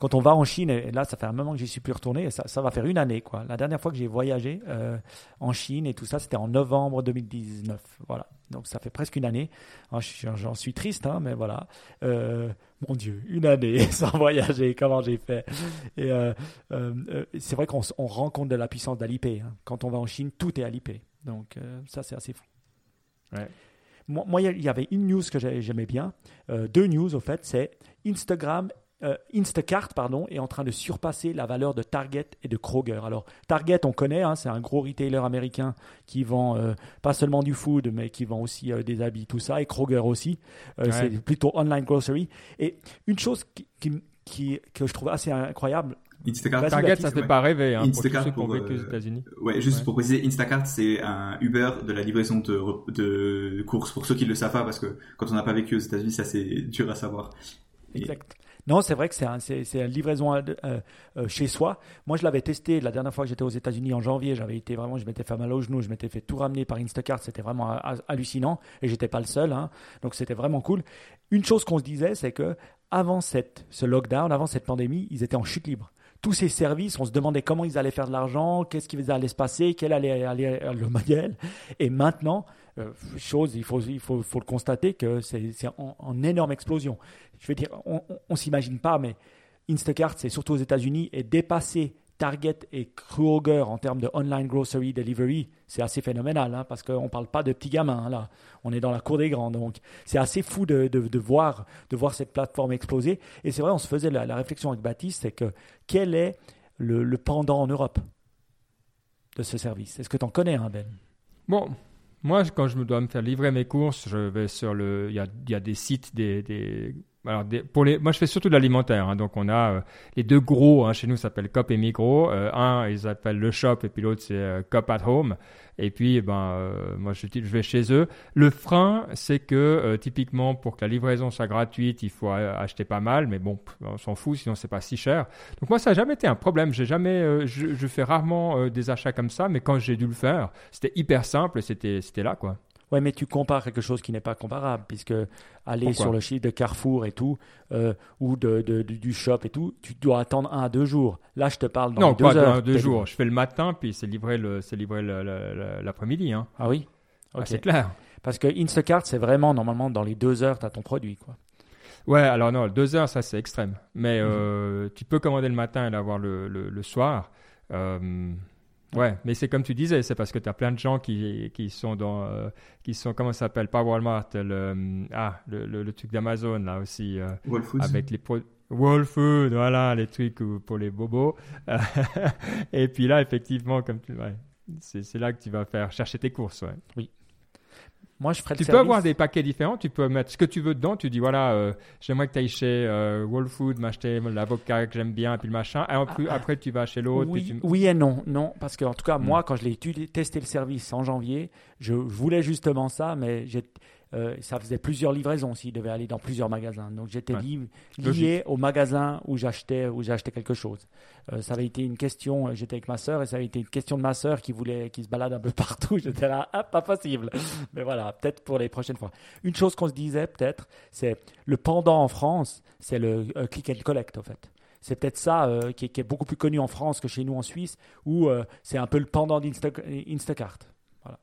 quand on va en Chine, et là, ça fait un moment que j'y suis plus retourné, et ça, ça, va faire une année. Quoi. La dernière fois que j'ai voyagé euh, en Chine et tout ça, c'était en novembre 2019. Voilà. Donc ça fait presque une année. Ah, j'en suis triste, hein, mais voilà. Euh, mon Dieu, une année sans voyager, comment j'ai fait? Et euh, c'est vrai qu'on rend compte de la puissance d'Alipay. Hein. Quand on va en Chine, tout est Alipay. Donc ça, c'est assez fou. Moi, il y avait une news que j'aimais bien, deux news au fait, c'est Instagram euh, Instacart pardon, est en train de surpasser la valeur de Target et de Kroger. Alors Target, on connaît, hein, c'est un gros retailer américain qui vend euh, pas seulement du food, mais qui vend aussi euh, des habits, tout ça, et Kroger aussi. C'est plutôt online grocery. Et une chose qui, qui, que je trouve assez incroyable. Instacart, Target, ça fait pas rêver. Hein, Instacart pour, aux États-Unis. Ouais, juste pour préciser, Instacart c'est un Uber de la livraison de, de courses pour ceux qui le savent pas parce que quand on n'a pas vécu aux États-Unis, ça c'est dur à savoir. Exact. Non, c'est vrai que c'est un, une livraison euh, euh, chez soi. Moi, je l'avais testé la dernière fois que j'étais aux États-Unis en janvier. J'avais été vraiment, je m'étais fait mal au genou, je m'étais fait tout ramener par Instacart. C'était vraiment hallucinant et j'étais pas le seul. Hein. Donc, c'était vraiment cool. Une chose qu'on se disait, c'est que avant cette, ce lockdown, avant cette pandémie, ils étaient en chute libre tous ces services, on se demandait comment ils allaient faire de l'argent, qu'est-ce qui allait se passer, quel allait aller le modèle. Et maintenant, euh, chose, il faut, il faut, faut le constater que c'est en, énorme explosion. Je veux dire, on ne s'imagine pas, mais Instacart, c'est surtout aux États-Unis, est dépassé Target et Kroger en termes de online grocery delivery, c'est assez phénoménal hein, parce qu'on ne parle pas de petits gamins là. On est dans la cour des grands. Donc c'est assez fou de, de, voir, de voir cette plateforme exploser. Et c'est vrai, on se faisait la, réflexion avec Baptiste c'est que quel est le, le, pendant en Europe de ce service? Est-ce que tu en connais Ben? Bon, moi, quand je me dois me faire livrer mes courses, je vais sur le. Il y a, il y a des sites, des, des alors pour les, moi je fais surtout de l'alimentaire, hein, donc on a euh, les deux gros hein, chez nous s'appellent Cop et Migros. Euh, un ils s'appellent le Shop et puis l'autre c'est euh, Cop at Home. Et puis ben moi je, je, vais chez eux. Le frein c'est que typiquement pour que la livraison soit gratuite il faut acheter pas mal, mais bon on s'en fout sinon c'est pas si cher. Donc moi ça n'a jamais été un problème. J'ai jamais, je, je, fais rarement des achats comme ça, mais quand j'ai dû le faire c'était hyper simple, c'était c'était là quoi. Ouais, mais tu compares quelque chose qui n'est pas comparable, puisque aller sur le chiffre de Carrefour et tout, euh, ou de, du shop et tout, tu dois attendre un à deux jours. Là, je te parle dans non, deux heures. Non, deux jours. Je fais le matin, puis c'est livré l'après-midi. Hein. Ah oui? Ah, C'est clair. Parce que Instacart, c'est vraiment, normalement, dans les deux heures, tu as ton produit. quoi. Ouais, alors non, deux heures, ça c'est extrême. Mais mhm. euh, tu peux commander le matin et l'avoir le, le, soir. Euh, Ouais, mais c'est comme tu disais, c'est parce que tu as plein de gens qui, qui sont dans, euh, qui sont, comment ça s'appelle, pas Walmart, le, ah, le, le, truc d'Amazon là aussi. Euh, Avec les produits. Food, voilà, les trucs pour les bobos. et puis là, effectivement, comme tu, ouais, c'est là que tu vas faire chercher tes courses, ouais. Oui. Moi, je ferais tu peux avoir des paquets différents. Tu peux mettre ce que tu veux dedans. Tu dis voilà, euh, j'aimerais que tu ailles chez euh, Whole Food m'acheter l'avocat que j'aime bien et puis le machin. Et après, ah, après tu vas chez l'autre. Oui, oui, et non, non, parce que en tout cas, hmm. moi, quand je l'ai testé le service en janvier, je voulais justement ça, mais j'ai euh, ça faisait plusieurs livraisons s'il devait aller dans plusieurs magasins. Donc j'étais lié au magasin où j'achetais où j'achetais quelque chose. Euh, ça avait été une question. Euh, j'étais avec ma sœur et ça avait été une question de ma sœur qui voulait qui se balade un peu partout. J'étais là, ah, pas possible. Mais voilà, peut-être pour les prochaines fois. Une chose qu'on se disait peut-être, c'est le pendant en France, c'est le click and collect en fait. C'est peut-être ça qui, est, beaucoup plus connu en France que chez nous en Suisse, où c'est un peu le pendant d'Instacart. Voilà.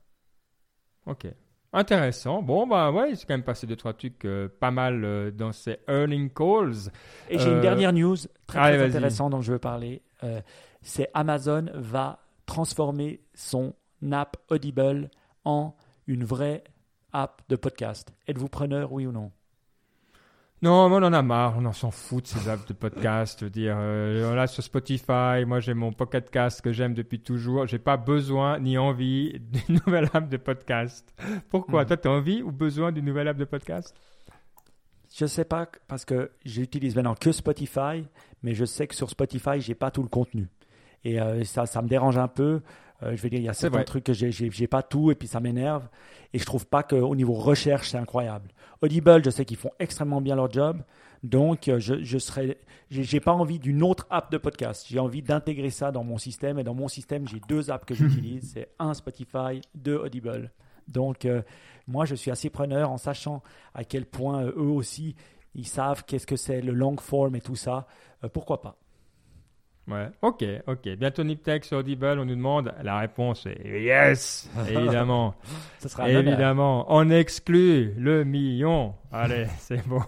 Ok. Intéressant. Bon, bah ouais, il s'est quand même passé deux, trois trucs euh, pas mal euh, dans ces earning calls. Et j'ai une euh, dernière news très, très intéressante dont je veux parler. c'est Amazon va transformer son app Audible en une vraie app de podcast. Êtes-vous preneur, oui ou non? Non, on en a marre, on en s'en fout de ces apps de podcast. Je veux dire, euh, là sur Spotify, moi j'ai mon Pocket Cast que j'aime depuis toujours. J'ai pas besoin ni envie d'une nouvelle app de podcast. Pourquoi? Hmm. Toi, tu as envie ou besoin d'une nouvelle app de podcast? Je sais pas, parce que j'utilise maintenant que Spotify, mais je sais que sur Spotify, j'ai pas tout le contenu. Et euh, ça, ça me dérange un peu. Euh, je veux dire, il y a certains trucs que j'ai pas tout et puis ça m'énerve. Et je trouve pas qu'au niveau recherche, c'est incroyable. Audible, je sais qu'ils font extrêmement bien leur job. Donc, euh, je, je serais, j'ai pas envie d'une autre app de podcast. J'ai envie d'intégrer ça dans mon système. Et dans mon système, j'ai deux apps que j'utilise. C'est un Spotify, deux Audible. Donc, euh, moi, je suis assez preneur en sachant à quel point eux aussi, ils savent qu'est-ce que c'est le long form et tout ça. pourquoi pas? Ouais, ok, ok. Bientôt Niptech sur Audible, on nous demande. La réponse est yes, évidemment. Ça sera évidemment. On exclut le million. Allez, c'est bon.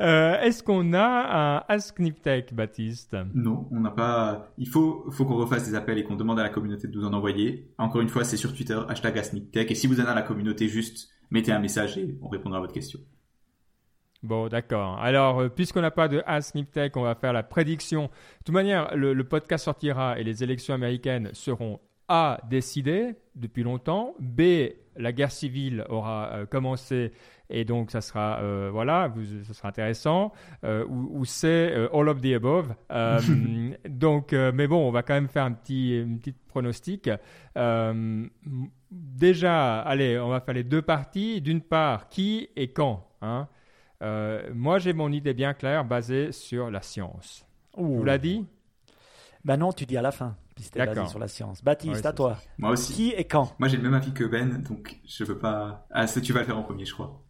Euh, est-ce qu'on a un Ask Niptech, Baptiste? Non, on n'a pas. Il faut, faut qu'on refasse des appels et qu'on demande à la communauté de nous en envoyer. Encore une fois, c'est sur Twitter, hashtag AskNipTech. Et si vous en avez à la communauté, juste mettez un message et on répondra à votre question. Bon, d'accord. Alors, euh, puisqu'on n'a pas de Ask Tech, on va faire la prédiction. De toute manière, le, podcast sortira et les élections américaines seront A, décidées depuis longtemps, B, la guerre civile aura euh, commencé et donc ça sera, euh, voilà, ça sera intéressant, ou, C, all of the above. donc, mais bon, on va quand même faire un petit, une petite pronostic. déjà, allez, on va faire les deux parties. D'une part, qui et quand hein? Euh, moi, j'ai mon idée bien claire basée sur la science. Vous l'a dit? Ben non, tu dis à la fin. C'était basé sur la science. Baptiste, à toi. Moi aussi. Qui et quand? Moi, j'ai le même avis que Ben, donc je veux pas. Ah, tu vas le faire en premier, je crois.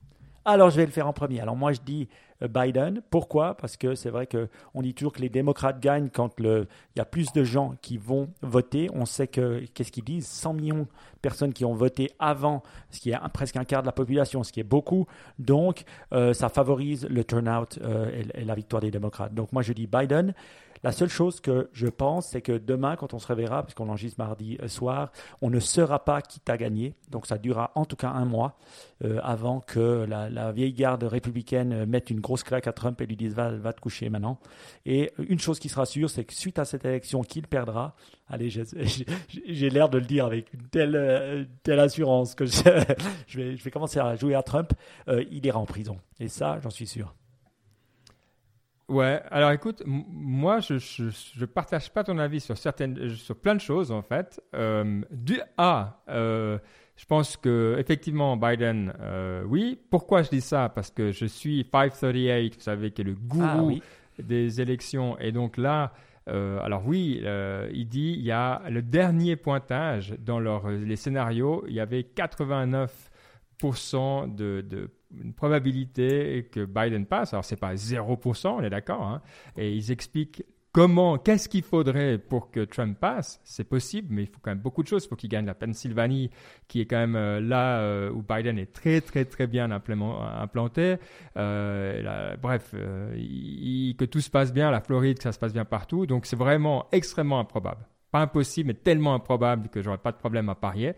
Alors, je vais le faire en premier. Alors, moi, je dis euh, Biden. Pourquoi? Parce que c'est vrai qu'on dit toujours que les démocrates gagnent quand il y a plus de gens qui vont voter. On sait que, qu'est-ce qu'ils disent? 100 millions de personnes qui ont voté avant, ce qui est presque un quart de la population, ce qui est beaucoup. Donc, euh, ça favorise le turnout euh, et, la victoire des démocrates. Donc, moi, je dis Biden. La seule chose que je pense, c'est que demain, quand on se réveillera, puisqu'on enregistre mardi euh, soir, on ne saura pas qui t'a gagné. Donc ça durera en tout cas un mois euh, avant que la, vieille garde républicaine euh, mette une grosse claque à Trump et lui dise va, te coucher maintenant. Et une chose qui sera sûre, c'est que suite à cette élection qu'il perdra, allez, j'ai l'air de le dire avec une telle, assurance que je vais commencer à jouer à Trump, il ira en prison. Et ça, j'en suis sûr. Ouais, alors écoute, moi je, je, partage pas ton avis sur certaines, sur plein de choses en fait. Euh, du A, euh, je pense que effectivement Biden, euh, oui. Pourquoi je dis ça? Parce que je suis 538, vous savez, qui est le gourou ah des élections, et donc là. alors oui, il dit il y a le dernier pointage dans leur, les scénarios, il y avait 89% de, de une probabilité que Biden passe. Alors, ce n'est pas 0%, on est d'accord. Hein. Et ils expliquent comment, qu'est-ce qu'il faudrait pour que Trump passe. C'est possible, mais il faut quand même beaucoup de choses. Il faut qu'il gagne la Pennsylvanie, qui est quand même euh, là euh, où Biden est très, très, très bien implanté. Euh, bref, que tout se passe bien, la Floride, que ça se passe bien partout. Donc, c'est vraiment extrêmement improbable. Pas impossible, mais tellement improbable que j'aurais pas de problème à parier.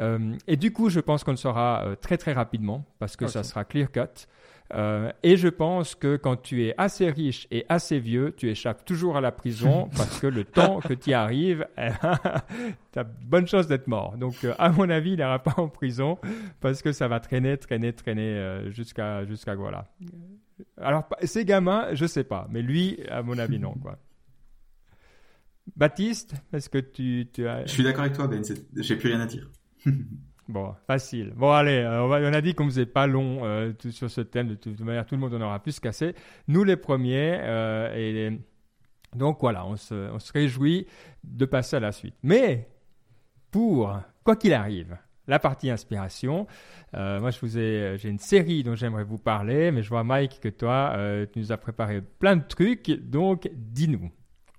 Euh, et du coup, je pense qu'on le saura euh, très très rapidement parce que ça sera clear cut. Euh, et je pense que quand tu es assez riche et assez vieux, tu échappes toujours à la prison parce que le temps que tu y arrives, tu as bonne chance d'être mort. Donc, à mon avis, il n'ira pas en prison parce que ça va traîner, traîner, traîner jusqu'à jusqu'à voilà. Alors, ces gamins, je sais pas, mais lui, à mon avis, non quoi. Baptiste, est-ce que tu, tu as... Je suis d'accord avec toi, Ben. J'ai plus rien à dire. bon, facile. Bon, allez, euh, on, a dit qu'on faisait pas long euh, sur ce thème. De toute manière, tout le monde en aura plus cassé. Nous, les premiers. Euh, et donc, voilà, on se, on se réjouit de passer à la suite. Mais, pour, quoi qu'il arrive, la partie inspiration. moi, je vous ai, j'ai une série dont j'aimerais vous parler, mais je vois Mike que toi, tu nous as préparé plein de trucs, donc dis-nous.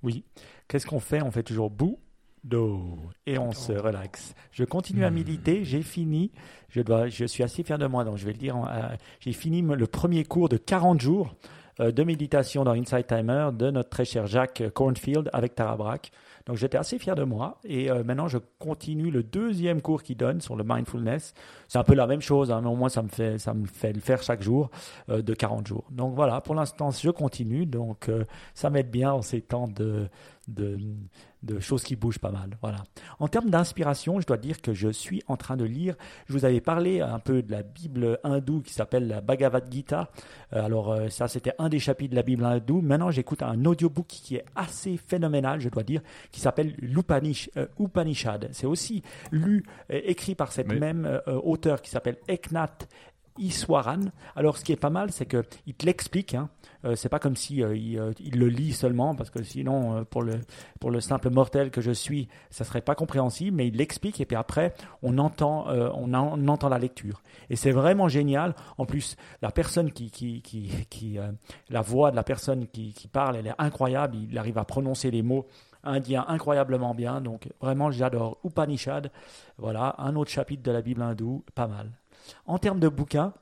Oui. Qu'est-ce qu'on fait? On fait toujours bout, do, et on se relaxe. Je continue à hmm. méditer, j'ai fini, je, dois, je suis assez fier de moi, donc je vais le dire, euh, j'ai fini le premier cours de 40 jours euh, de méditation dans Inside Timer de notre très cher Jacques Cornfield avec Tara Brach. Donc j'étais assez fier de moi et euh, maintenant je continue le deuxième cours qu'il donne sur le mindfulness. C'est un peu la même chose, hein, mais au moins ça me fait ça me fait le faire chaque jour de 40 jours. Donc voilà, pour l'instant je continue, donc ça m'aide bien en ces temps de de, choses qui bougent pas mal. Voilà. En termes d'inspiration, je dois dire que je suis en train de lire. Je vous avais parlé un peu de la Bible hindoue qui s'appelle la Bhagavad Gita. Euh, alors euh, ça, c'était un des chapitres de la Bible hindoue. Maintenant, j'écoute un audiobook qui est assez phénoménal, je dois dire, qui s'appelle l'Upanishad. Euh, C'est aussi lu, écrit par cette même auteur qui s'appelle Eknath Iswaran. Alors, ce qui est pas mal, c'est qu'il te l'explique. Hein. Euh, c'est pas comme si euh, euh, il, le lit seulement, parce que sinon, pour le simple mortel que je suis, ça serait pas compréhensible. Mais il l'explique et puis après, on entend on, entend la lecture. Et c'est vraiment génial. En plus, la personne qui qui qui, la voix de la personne qui, qui parle, elle est incroyable. Il arrive à prononcer les mots indiens incroyablement bien. Donc vraiment, j'adore Upanishad. Voilà, un autre chapitre de la Bible hindoue, pas mal. En termes de bouquins,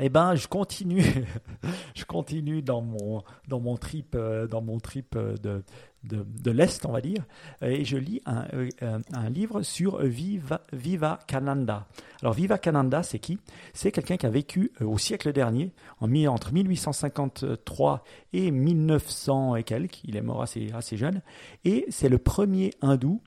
eh ben, je continue, je continue dans mon, dans mon trip, euh, dans mon trip euh, de, de, l'Est, on va dire, et je lis un, euh, un livre sur Viva, Viva Cananda. Alors, Viva Cananda, c'est qui? C'est quelqu'un qui a vécu au siècle dernier, en, entre 1853 et 1900 et quelques. Il est mort assez, assez jeune. Et c'est le premier hindou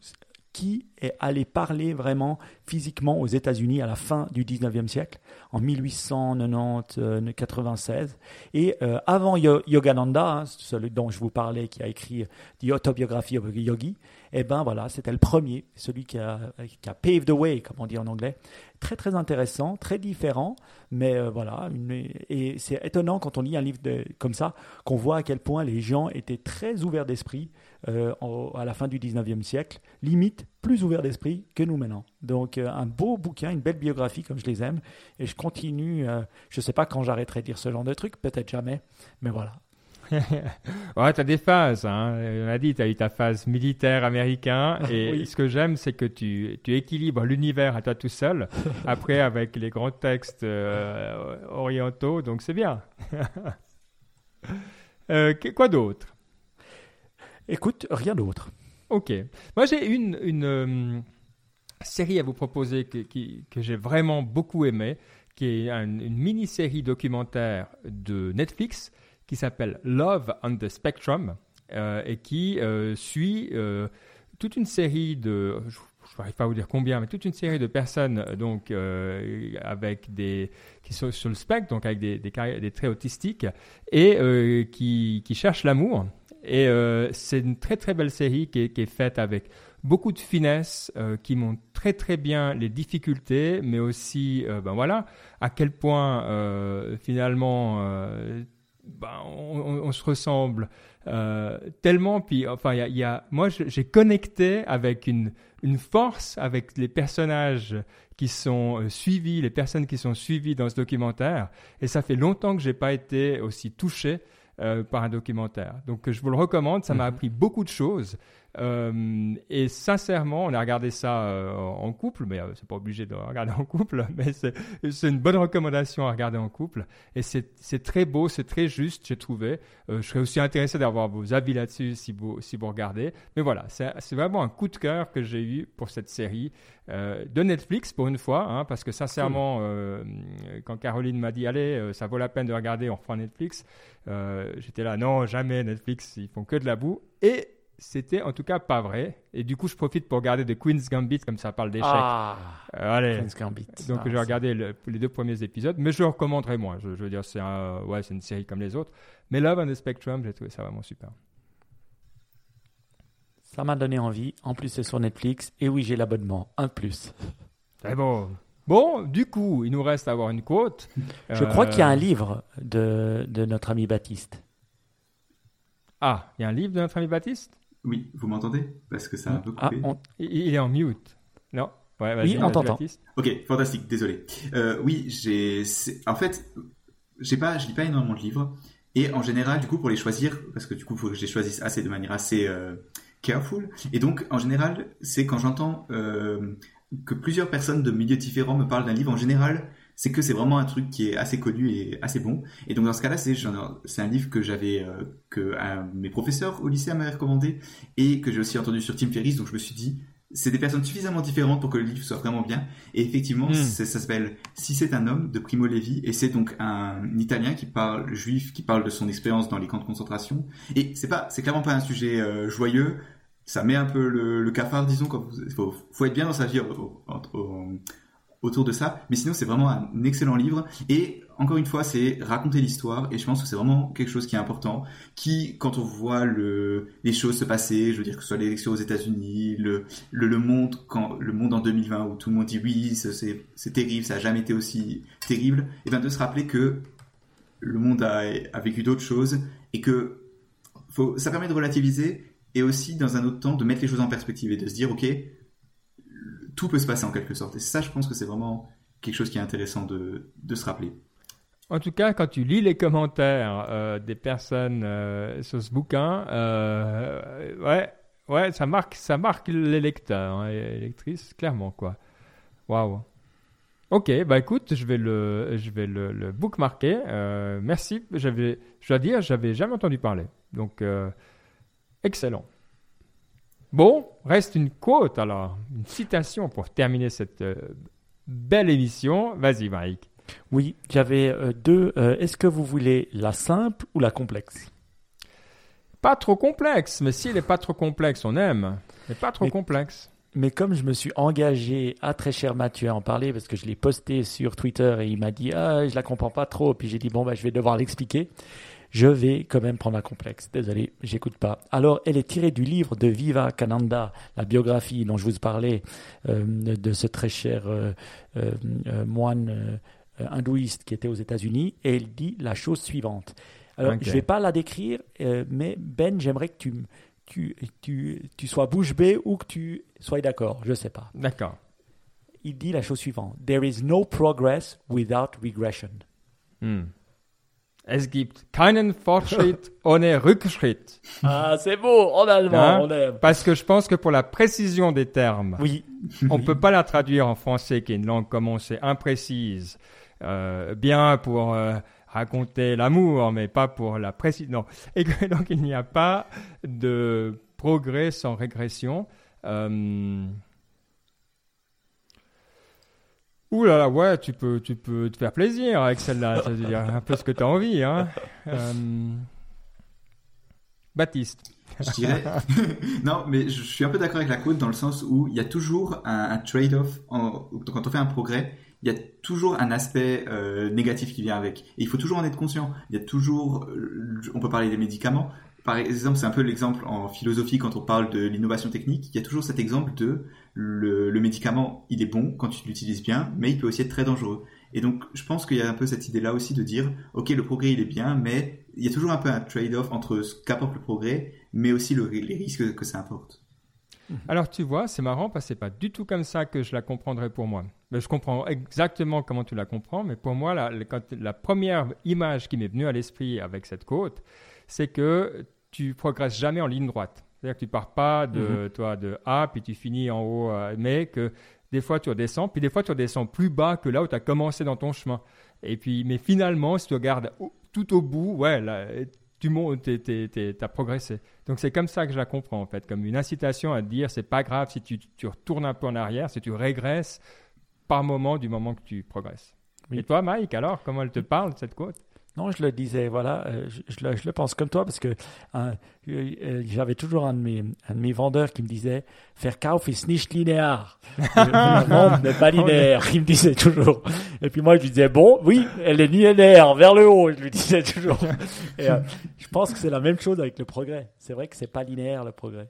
qui est allé parler vraiment physiquement aux États-Unis à la fin du 19e siècle, en 1890-96. Et euh, avant Yogananda, hein, celui dont je vous parlais, qui a écrit The Autobiography of Yogi, eh ben voilà, c'était le premier, celui qui a, qui a paved the way, comme on dit en anglais. Très très intéressant, très différent, mais euh, voilà. et c'est étonnant quand on lit un livre comme ça, qu'on voit à quel point les gens étaient très ouverts d'esprit euh, à la fin du 19e siècle, limite plus ouverts d'esprit que nous maintenant. Donc euh, un beau bouquin, une belle biographie comme je les aime, et je continue, je ne sais pas quand j'arrêterai de dire ce genre de trucs, peut-être jamais, mais voilà, ouais, tu as des phases. Hein. On a dit, tu as eu ta phase militaire américain. Et ce que j'aime, c'est que tu, tu équilibres l'univers à toi tout seul. Après, avec les grands textes euh, orientaux. Donc, c'est bien. Euh, quoi d'autre? Écoute, rien d'autre. Ok. Moi, j'ai une, une euh, série à vous proposer que, que j'ai vraiment beaucoup aimé, qui est un- une mini-série documentaire de Netflix qui s'appelle Love on the Spectrum euh, et qui euh, suit euh, toute une série de, je n'arrive pas à vous dire combien, mais toute une série de personnes donc avec des qui sont sur le spectre, donc avec des, des, traits autistiques et qui, qui cherchent l'amour. Et c'est une très très belle série qui est, qui est faite avec beaucoup de finesse, qui montre très très bien les difficultés, mais aussi ben voilà à quel point euh, finalement ben, on, on- on se ressemble euh, tellement. Puis enfin il y a, il y a- moi j'ai connecté avec une une force avec les personnages qui sont euh, suivis, les personnes qui sont suivies dans ce documentaire. Et ça fait longtemps que j'ai pas été aussi touché euh, par un documentaire. Donc je vous le recommande, ça m'a Mhm. appris beaucoup de choses. Euh, et sincèrement, on a regardé ça euh, en couple, mais euh, c'est pas obligé de regarder en couple, mais c'est une bonne recommandation à regarder en couple. Et c'est très beau, c'est très juste, j'ai trouvé. Euh, je serais aussi intéressé d'avoir vos avis là-dessus si vous, si vous regardez. Mais voilà, c'est vraiment un coup de cœur que j'ai eu pour cette série de Netflix pour une fois, hein, parce que sincèrement, quand Caroline m'a dit allez, ça vaut la peine de regarder, on reprend Netflix, j'étais là non, jamais Netflix, ils font que de la boue. Et c'était en tout cas pas vrai. Et du coup, je profite pour regarder The Queen's Gambit, comme ça parle d'échecs. Ah, Euh, allez. Queen's Gambit. Donc Ah, j'ai regardé le- les deux premiers épisodes, mais je le recommanderais moins. Je, je veux dire, c'est un, ouais, une série comme les autres. Mais Love on the Spectrum, j'ai trouvé ça vraiment super. Ça m'a donné envie. En plus, c'est sur Netflix. Et oui, j'ai l'abonnement. Un plus. Très bon. Bon, du coup, il nous reste à avoir une quote. Je Euh, crois qu'il y a un livre de, de notre ami Baptiste. Ah, il y a un livre de notre ami Baptiste? Oui, vous m'entendez? Parce que ça a un peu Ah, coupé. on- il, est en mute. Non? Ouais, Oui, on t'entend. Ok, fantastique, désolé. Euh, oui, j'ai. En fait, j'ai pas, je lis pas énormément de livres. Et en général, du coup, pour les choisir, parce que du coup, il faut que je les choisisse assez de manière assez euh, careful. Et donc, en général, c'est quand j'entends euh, que plusieurs personnes de milieux différents me parlent d'un livre, en général, c'est que c'est vraiment un truc qui est assez connu et assez bon. Et donc, dans ce cas-là, c'est un livre que j'avais, euh, que un- mes professeurs au lycée m'avaient recommandé et que j'ai aussi entendu sur Tim Ferriss. Donc, je me suis dit, c'est des personnes suffisamment différentes pour que le livre soit vraiment bien. Et effectivement, Mm. c'est- ça s'appelle Si c'est un homme de Primo Levi et c'est donc un Italien qui parle juif, qui parle de son expérience dans les camps de concentration. Et c'est pas, c'est clairement pas un sujet euh, joyeux. Ça met un peu le, le cafard, disons. Quand vous, faut, faut être bien dans sa vie au- au- au- autour de ça. Mais sinon, c'est vraiment un excellent livre. Et encore une fois, c'est raconter l'histoire. Et je pense que c'est vraiment quelque chose qui est important. Qui, quand on voit le, les choses se passer, je veux dire que ce soit l'élection aux États-Unis, le, le, monde quand le monde en 2020 où tout le monde dit oui, c'est- terrible, ça a jamais été aussi terrible. Et bien de se rappeler que le monde a, a vécu d'autres choses et que faut, ça permet de relativiser et aussi dans un autre temps de mettre les choses en perspective et de se dire ok, tout peut se passer en quelque sorte. Et ça, je pense que c'est vraiment quelque chose qui est intéressant de, se rappeler. En tout cas, quand tu lis les commentaires euh, des personnes euh, sur ce bouquin, euh, ouais, ouais, ça marque, ça marque les lecteurs hein, les lectrices, clairement, quoi. Waouh. Ok, bah écoute, je vais le, je vais le, bookmarker. Merci. J'avais, je dois dire, j'avais jamais entendu parler. Donc, excellent. Bon, reste une quote alors, une citation pour terminer cette euh, belle émission. Vas-y, Mike. Oui, j'avais euh, deux. euh, Est-ce que vous voulez la simple ou la complexe? Pas trop complexe, mais s'il n'est pas trop complexe, on aime. Mais pas trop Mais- complexe. Mais comme je me suis engagé à très cher Mathieu à en parler parce que je l'ai posté sur Twitter et il m'a dit ah je la comprends pas trop puis j'ai dit bon bah je vais devoir l'expliquer. Je vais quand même prendre la complexe. Désolé, j'écoute pas. Alors elle est tirée du livre de Viva Cananda, la biographie dont je vous parlais euh, de ce très cher euh, euh, moine hindouiste qui était aux États-Unis et elle dit la chose suivante. Alors Ok. je vais pas la décrire, mais Ben j'aimerais que tu tu, tu, tu sois bouche bée ou que tu sois d'accord, je sais pas. D'accord. Il dit la chose suivante There is no progress without regression. Hm. Es gibt keinen Fortschritt ohne Rückschritt. Ah, c'est beau en allemand, Hein? on aime. Parce que je pense que pour la précision des termes, Oui, on ne peut pas la traduire en français, qui est une langue comme on sait imprécise, euh, bien pour euh, raconter l'amour, mais pas pour la précision. Et que donc il n'y a pas de progrès sans régression. Euh... Ouh là là, ouais, tu peux, tu peux te faire plaisir avec celle-là, c'est-à-dire un peu ce que tu as envie. Hein. Euh, Baptiste. Je dirais. non, mais je suis un peu d'accord avec la quote dans le sens où il y a toujours un, trade-off. Quand on fait un progrès, il y a toujours un aspect euh, négatif qui vient avec. Et il faut toujours en être conscient. Il y a toujours. Euh, on peut parler des médicaments. Par exemple, c'est un peu l'exemple en philosophie quand on parle de l'innovation technique. Il y a toujours cet exemple de le, médicament, il est bon quand tu l'utilises bien, mais il peut aussi être très dangereux. Et donc, je pense qu'il y a un peu cette idée-là aussi de dire, ok, le progrès, il est bien, mais il y a toujours un peu un trade-off entre ce qu'apporte le progrès, mais aussi les risques que ça apporte. Alors, tu vois, c'est marrant parce que c'est pas du tout comme ça que je la comprendrais pour moi. Mais je comprends exactement comment tu la comprends, mais pour moi, la, la première image qui m'est venue à l'esprit avec cette côte, c'est que tu progresses jamais en ligne droite. C'est-à-dire que tu pars pas de, mhm. toi, de A, puis tu finis en haut, euh, mais que des fois tu redescends, puis des fois tu redescends plus bas que là où tu as commencé dans ton chemin. Et puis, mais finalement, si tu regardes tout au bout, ouais, là, tu montes, tu as progressé. Donc c'est comme ça que je la comprends en fait, comme une incitation à dire c'est pas grave si tu, tu, retournes un peu en arrière, si tu régresses par moment du moment que tu progresses. Et toi, Mike, alors, comment elle te parle cette quote non, je le disais, voilà, euh, je, le, je, le, pense comme toi parce que hein, euh, j'avais toujours un de, mes, un de mes vendeurs qui me disait Verkauf ist nicht linéaire. Le monde n'est pas linéaire, il me disait toujours. Et puis moi, je lui disais Bon, oui, elle est linéaire, vers le haut, je lui disais toujours. Et, euh, je pense que c'est la même chose avec le progrès. C'est vrai que c'est pas linéaire le progrès.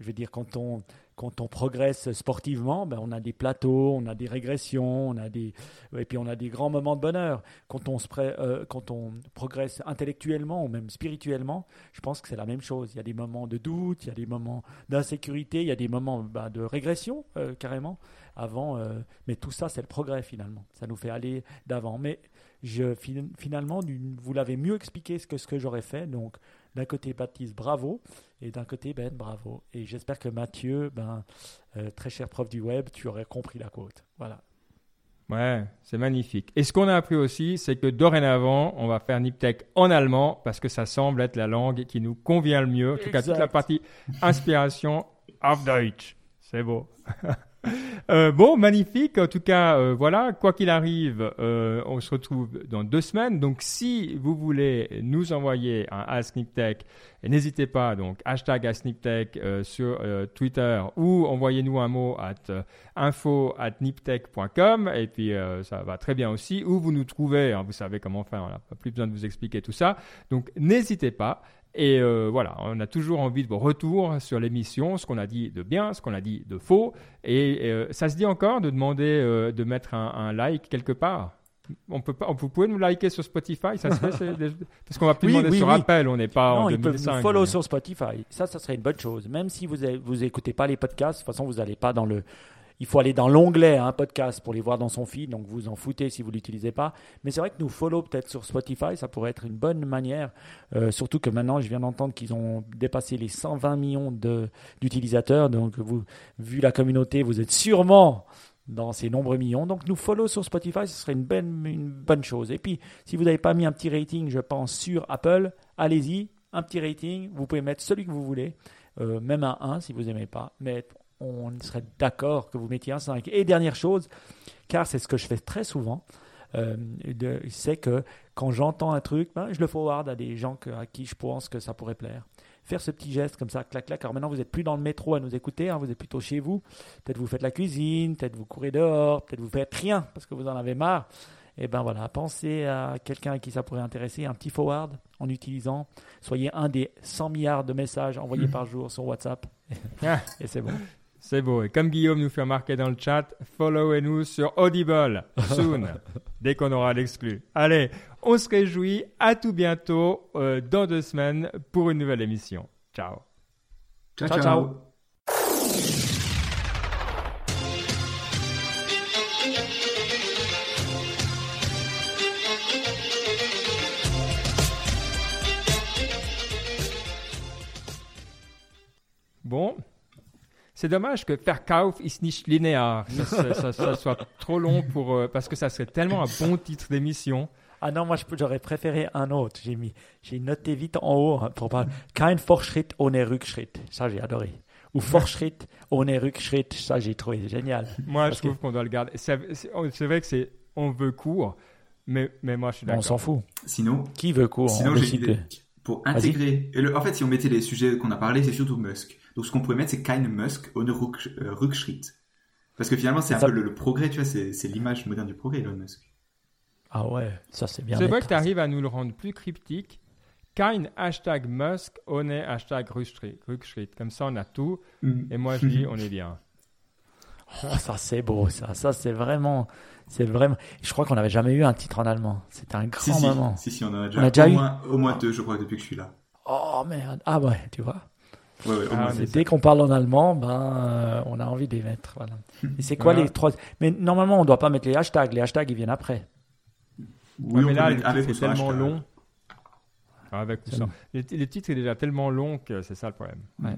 Je veux dire, quand on, quand on progresse sportivement, ben on a des plateaux, on a des régressions, on a des, et puis on a des grands moments de bonheur. Quand on, se euh, quand on progresse intellectuellement ou même spirituellement, je pense que c'est la même chose. Il y a des moments de doute, il y a des moments d'insécurité, il y a des moments ben, de régression euh, carrément. Avant, euh, mais tout ça, c'est le progrès finalement. Ça nous fait aller d'avant. Mais je, finalement, vous l'avez mieux expliqué que, ce que j'aurais fait. Donc, d'un côté, Baptiste, bravo. Et d'un côté, Ben, bravo. Et j'espère que Mathieu, ben, euh, très cher prof du web, tu aurais compris la quote. Voilà. Ouais, c'est magnifique. Et ce qu'on a appris aussi, c'est que dorénavant, on va faire Niptech en allemand parce que ça semble être la langue qui nous convient le mieux. En tout cas, toute la partie inspiration auf Deutsch. C'est beau. Euh, bon, magnifique. En tout cas, euh, voilà, quoi qu'il arrive, euh, on se retrouve dans deux semaines. Donc, si vous voulez nous envoyer un Ask n'hésitez pas, donc hashtag AskNipTech sur Twitter ou envoyez-nous un mot à info at niptech.com et puis ça va très bien aussi. Ou vous nous trouvez, hein, vous savez comment faire, on n'a plus besoin de vous expliquer tout ça. Donc, n'hésitez pas. Et euh, voilà, on a toujours envie de vos retours sur l'émission, ce qu'on a dit de bien, ce qu'on a dit de faux. Et euh, ça se dit encore de demander euh, de mettre un, like quelque part? On peut pas, vous pouvez nous liker sur Spotify, ça se fait, parce qu'on va plus demander sur Apple, on n'est pas non, en 2005. Ils peuvent nous follow sur Spotify, ça, ça serait une bonne chose. Même si vous n'écoutez vous écoutez pas les podcasts, de toute façon, vous n'allez pas dans le il faut aller dans l'onglet un podcast pour les voir dans son feed, donc vous en foutez si vous ne l'utilisez pas. Mais c'est vrai que nous follow peut-être sur Spotify, ça pourrait être une bonne manière, euh, surtout que maintenant je viens d'entendre qu'ils ont dépassé les 120 millions d'utilisateurs, donc vous, vu la communauté, vous êtes sûrement dans ces nombreux millions. Donc nous follow sur Spotify, ce serait une bonne, une bonne chose. Et puis, si vous n'avez pas mis un petit rating, je pense, sur Apple, allez-y, un petit rating, vous pouvez mettre celui que vous voulez. Euh, même un 1 si vous n'aimez pas, mais on serait d'accord que vous mettiez un 5. Et dernière chose, car c'est ce que je fais très souvent, euh, c'est que quand j'entends un truc, ben, je le forward à des gens à qui je pense que ça pourrait plaire. Faire ce petit geste comme ça, clac, clac. Alors maintenant, vous n'êtes plus dans le métro à nous écouter, hein, vous êtes plutôt chez vous. Peut-être vous faites la cuisine, peut-être vous courez dehors, peut-être vous faites rien parce que vous en avez marre. Et eh ben voilà, pensez à quelqu'un à qui ça pourrait intéresser, un petit forward en utilisant. Soyez un des 100 milliards de messages envoyés par jour sur WhatsApp. et c'est bon. C'est beau. Et comme Guillaume nous fait remarquer dans le chat, follow-nous sur Audible soon, dès qu'on aura l'exclu. Allez, on se réjouit. À tout bientôt euh, dans deux semaines pour une nouvelle émission. Ciao. Ciao, ciao. ciao. Bon, c'est dommage que Verkauf ist nicht linéaire, ça, ça, soit trop long pour, euh, parce que ça serait tellement un bon titre d'émission. Ah non, moi j'aurais préféré un autre. J'ai mis, j'ai noté vite en haut hein, pour parler. Kein Fortschritt ohne Rückschritt. Ça j'ai adoré. Ou Fortschritt ohne Rückschritt. Ça j'ai trouvé génial. Moi, Parce je trouve qu'on doit le garder. C'est oh, c'est vrai que c'est on veut court, mais, mais moi, je suis Bon, on d'accord. s'en fout. Sinon, Qui veut quoi sinon On j'ai Pour intégrer. et le- en fait, si on mettait les sujets qu'on a parlé, c'est surtout Musk. Donc, ce qu'on pourrait mettre, c'est Kein Musk ohne euh, Rückschritt. Parce que finalement, c'est un Ça- peu le, le progrès, tu vois, c'est l'image moderne du progrès, Elon Musk. Ah ouais, ça c'est bien. C'est vrai net. que tu arrives à nous le rendre plus cryptique. Kein hashtag Musk, on est hashtag Rückschritt. Comme ça, on a tout. Et moi, je dis, on est bien. Oh, ça c'est beau, ça. Ça c'est vraiment, c'est vraiment. Je crois qu'on n'avait jamais eu un titre en allemand. C'était un grand Si, si, moment. si, si, on en a déjà, On a déjà au, eu moins, au moins deux, je crois, depuis que je suis là. Oh merde. Ah ouais, tu vois. Ouais, ouais, au Ah, mais. C'est dès qu'on parle en allemand, ben, euh, on a envie de les mettre. Voilà. Et c'est quoi Voilà. les trois Mais normalement, on doit pas mettre les hashtags. Les hashtags, ils viennent après. Oui, Ouais, mais là, le mettre avec titre ou est sans tellement hashtag. long. Ah, Avec ou C'est sans. long. Le, le titre est déjà tellement long que c'est ça le problème. Moi,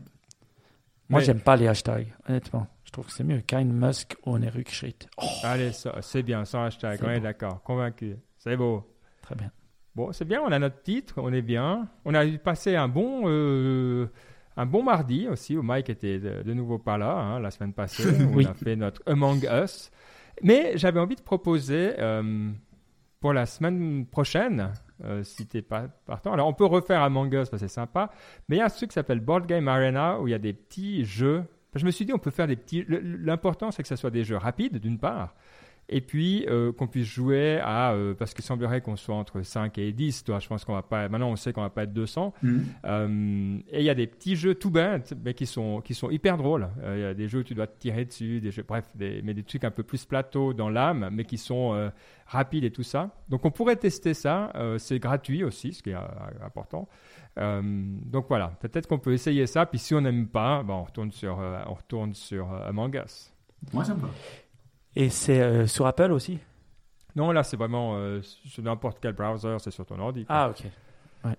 Mais- j'aime pas les hashtags. Honnêtement, je trouve que c'est mieux. Kein Musk ohne Rückschritt. Oh, Allez, ça, c'est bien, sans hashtag. C'est On est d'accord. Convaincu. C'est beau. très bien. Bon, c'est bien, on a notre titre, on est bien. On a passé un bon, euh, un bon mardi aussi, où Mike était de, nouveau pas là, hein, la semaine passée. où Oui. On a fait notre Among Us. Mais j'avais envie de proposer euh, pour la semaine prochaine, euh, si t'es pas partant. Alors, on peut refaire Among Us, parce que c'est sympa. Mais il y a un truc qui s'appelle Board Game Arena, où il y a des petits jeux. Je me suis dit, on peut faire des petits. L'important, c'est que ce soit des jeux rapides, d'une part. Et puis euh, qu'on puisse jouer à. euh, parce qu'il semblerait qu'on soit entre 5 et 10. Toi, je pense qu'on va pas. Maintenant, on sait qu'on va pas être 200. Mhm. Euh, et il y a des petits jeux tout bêtes, mais qui sont, qui sont hyper drôles. Il y a des jeux où tu dois te tirer dessus, des jeux, bref, des, mais des trucs un peu plus plateau dans l'âme, mais qui sont rapides et tout ça. Donc on pourrait tester ça. C'est gratuit aussi, ce qui est important. Donc voilà, peut-être qu'on peut essayer ça. Puis si on n'aime pas, bon, on retourne sur, on retourne sur Among Us. Moi, ça me va. Et c'est euh, sur Apple aussi? Non, là, c'est vraiment euh, sur n'importe quel browser, c'est sur ton ordi. quoi. Ah, ok.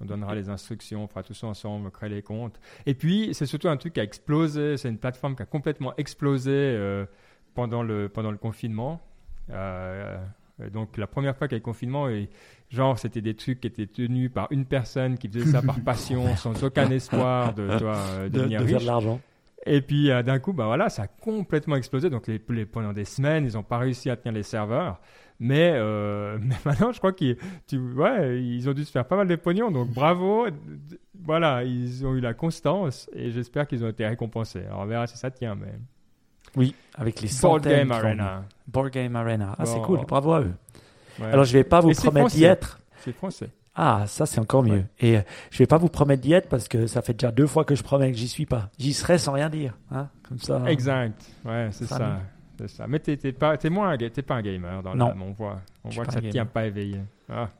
On donnera les instructions, on fera tout ça ensemble, on crée les comptes. Et puis, c'est surtout un truc qui a explosé. C'est une plateforme qui a complètement explosé euh, pendant, le, pendant le confinement. Donc, la première fois qu'il y a eu le confinement, et, genre, c'était des trucs qui étaient tenus par une personne qui faisait ça par passion, sans aucun espoir de, toi, De, devenir de faire riche. de l'argent. Et puis euh, d'un coup, bah voilà, ça a complètement explosé. Donc les, les- pendant des semaines, ils n'ont pas réussi à tenir les serveurs. Mais, euh, mais maintenant, je crois qu'ils ouais, ils ont dû se faire pas mal de pognon. Donc bravo. Voilà, ils ont eu la constance et j'espère qu'ils ont été récompensés. Alors on verra si ça tient. Mais... Oui, avec les Board. Game Arena. Board Game Arena. Ah, c'est cool. Bravo à eux. Ouais. Alors, je vais pas vous Et promettre d'y être. C'est français. Ah, ça c'est encore mieux. Et euh, je vais pas vous promettre d'y être parce que ça fait déjà deux fois que je promets que j'y suis pas. J'y serai sans rien dire, hein, comme ça. Exact. Ouais, c'est Ça, C'est ça. Mais t'es t'es pas, t'es moins, t'es pas un gamer dans Non. l'âme. On voit, on voit que ça gamer. tient pas éveillé. Ah.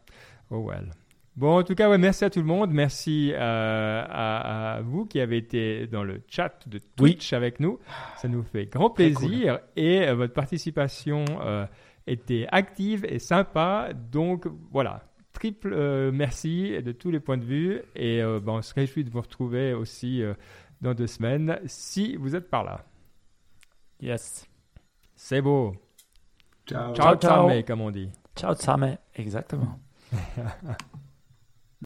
Oh well. Bon, en tout cas, ouais, merci à tout le monde. Merci euh, à, à vous qui avez été dans le chat de Oui. Twitch avec nous. Ça nous fait grand plaisir et euh, votre participation euh, était active et sympa. Donc voilà, triple euh, merci de tous les points de vue et euh, ben, on se réjouit de vous retrouver aussi euh, dans deux semaines si vous êtes par là. Yes. C'est beau. Ciao. Ciao, ciao. ciao, comme on dit. Ciao, Same. Exactement.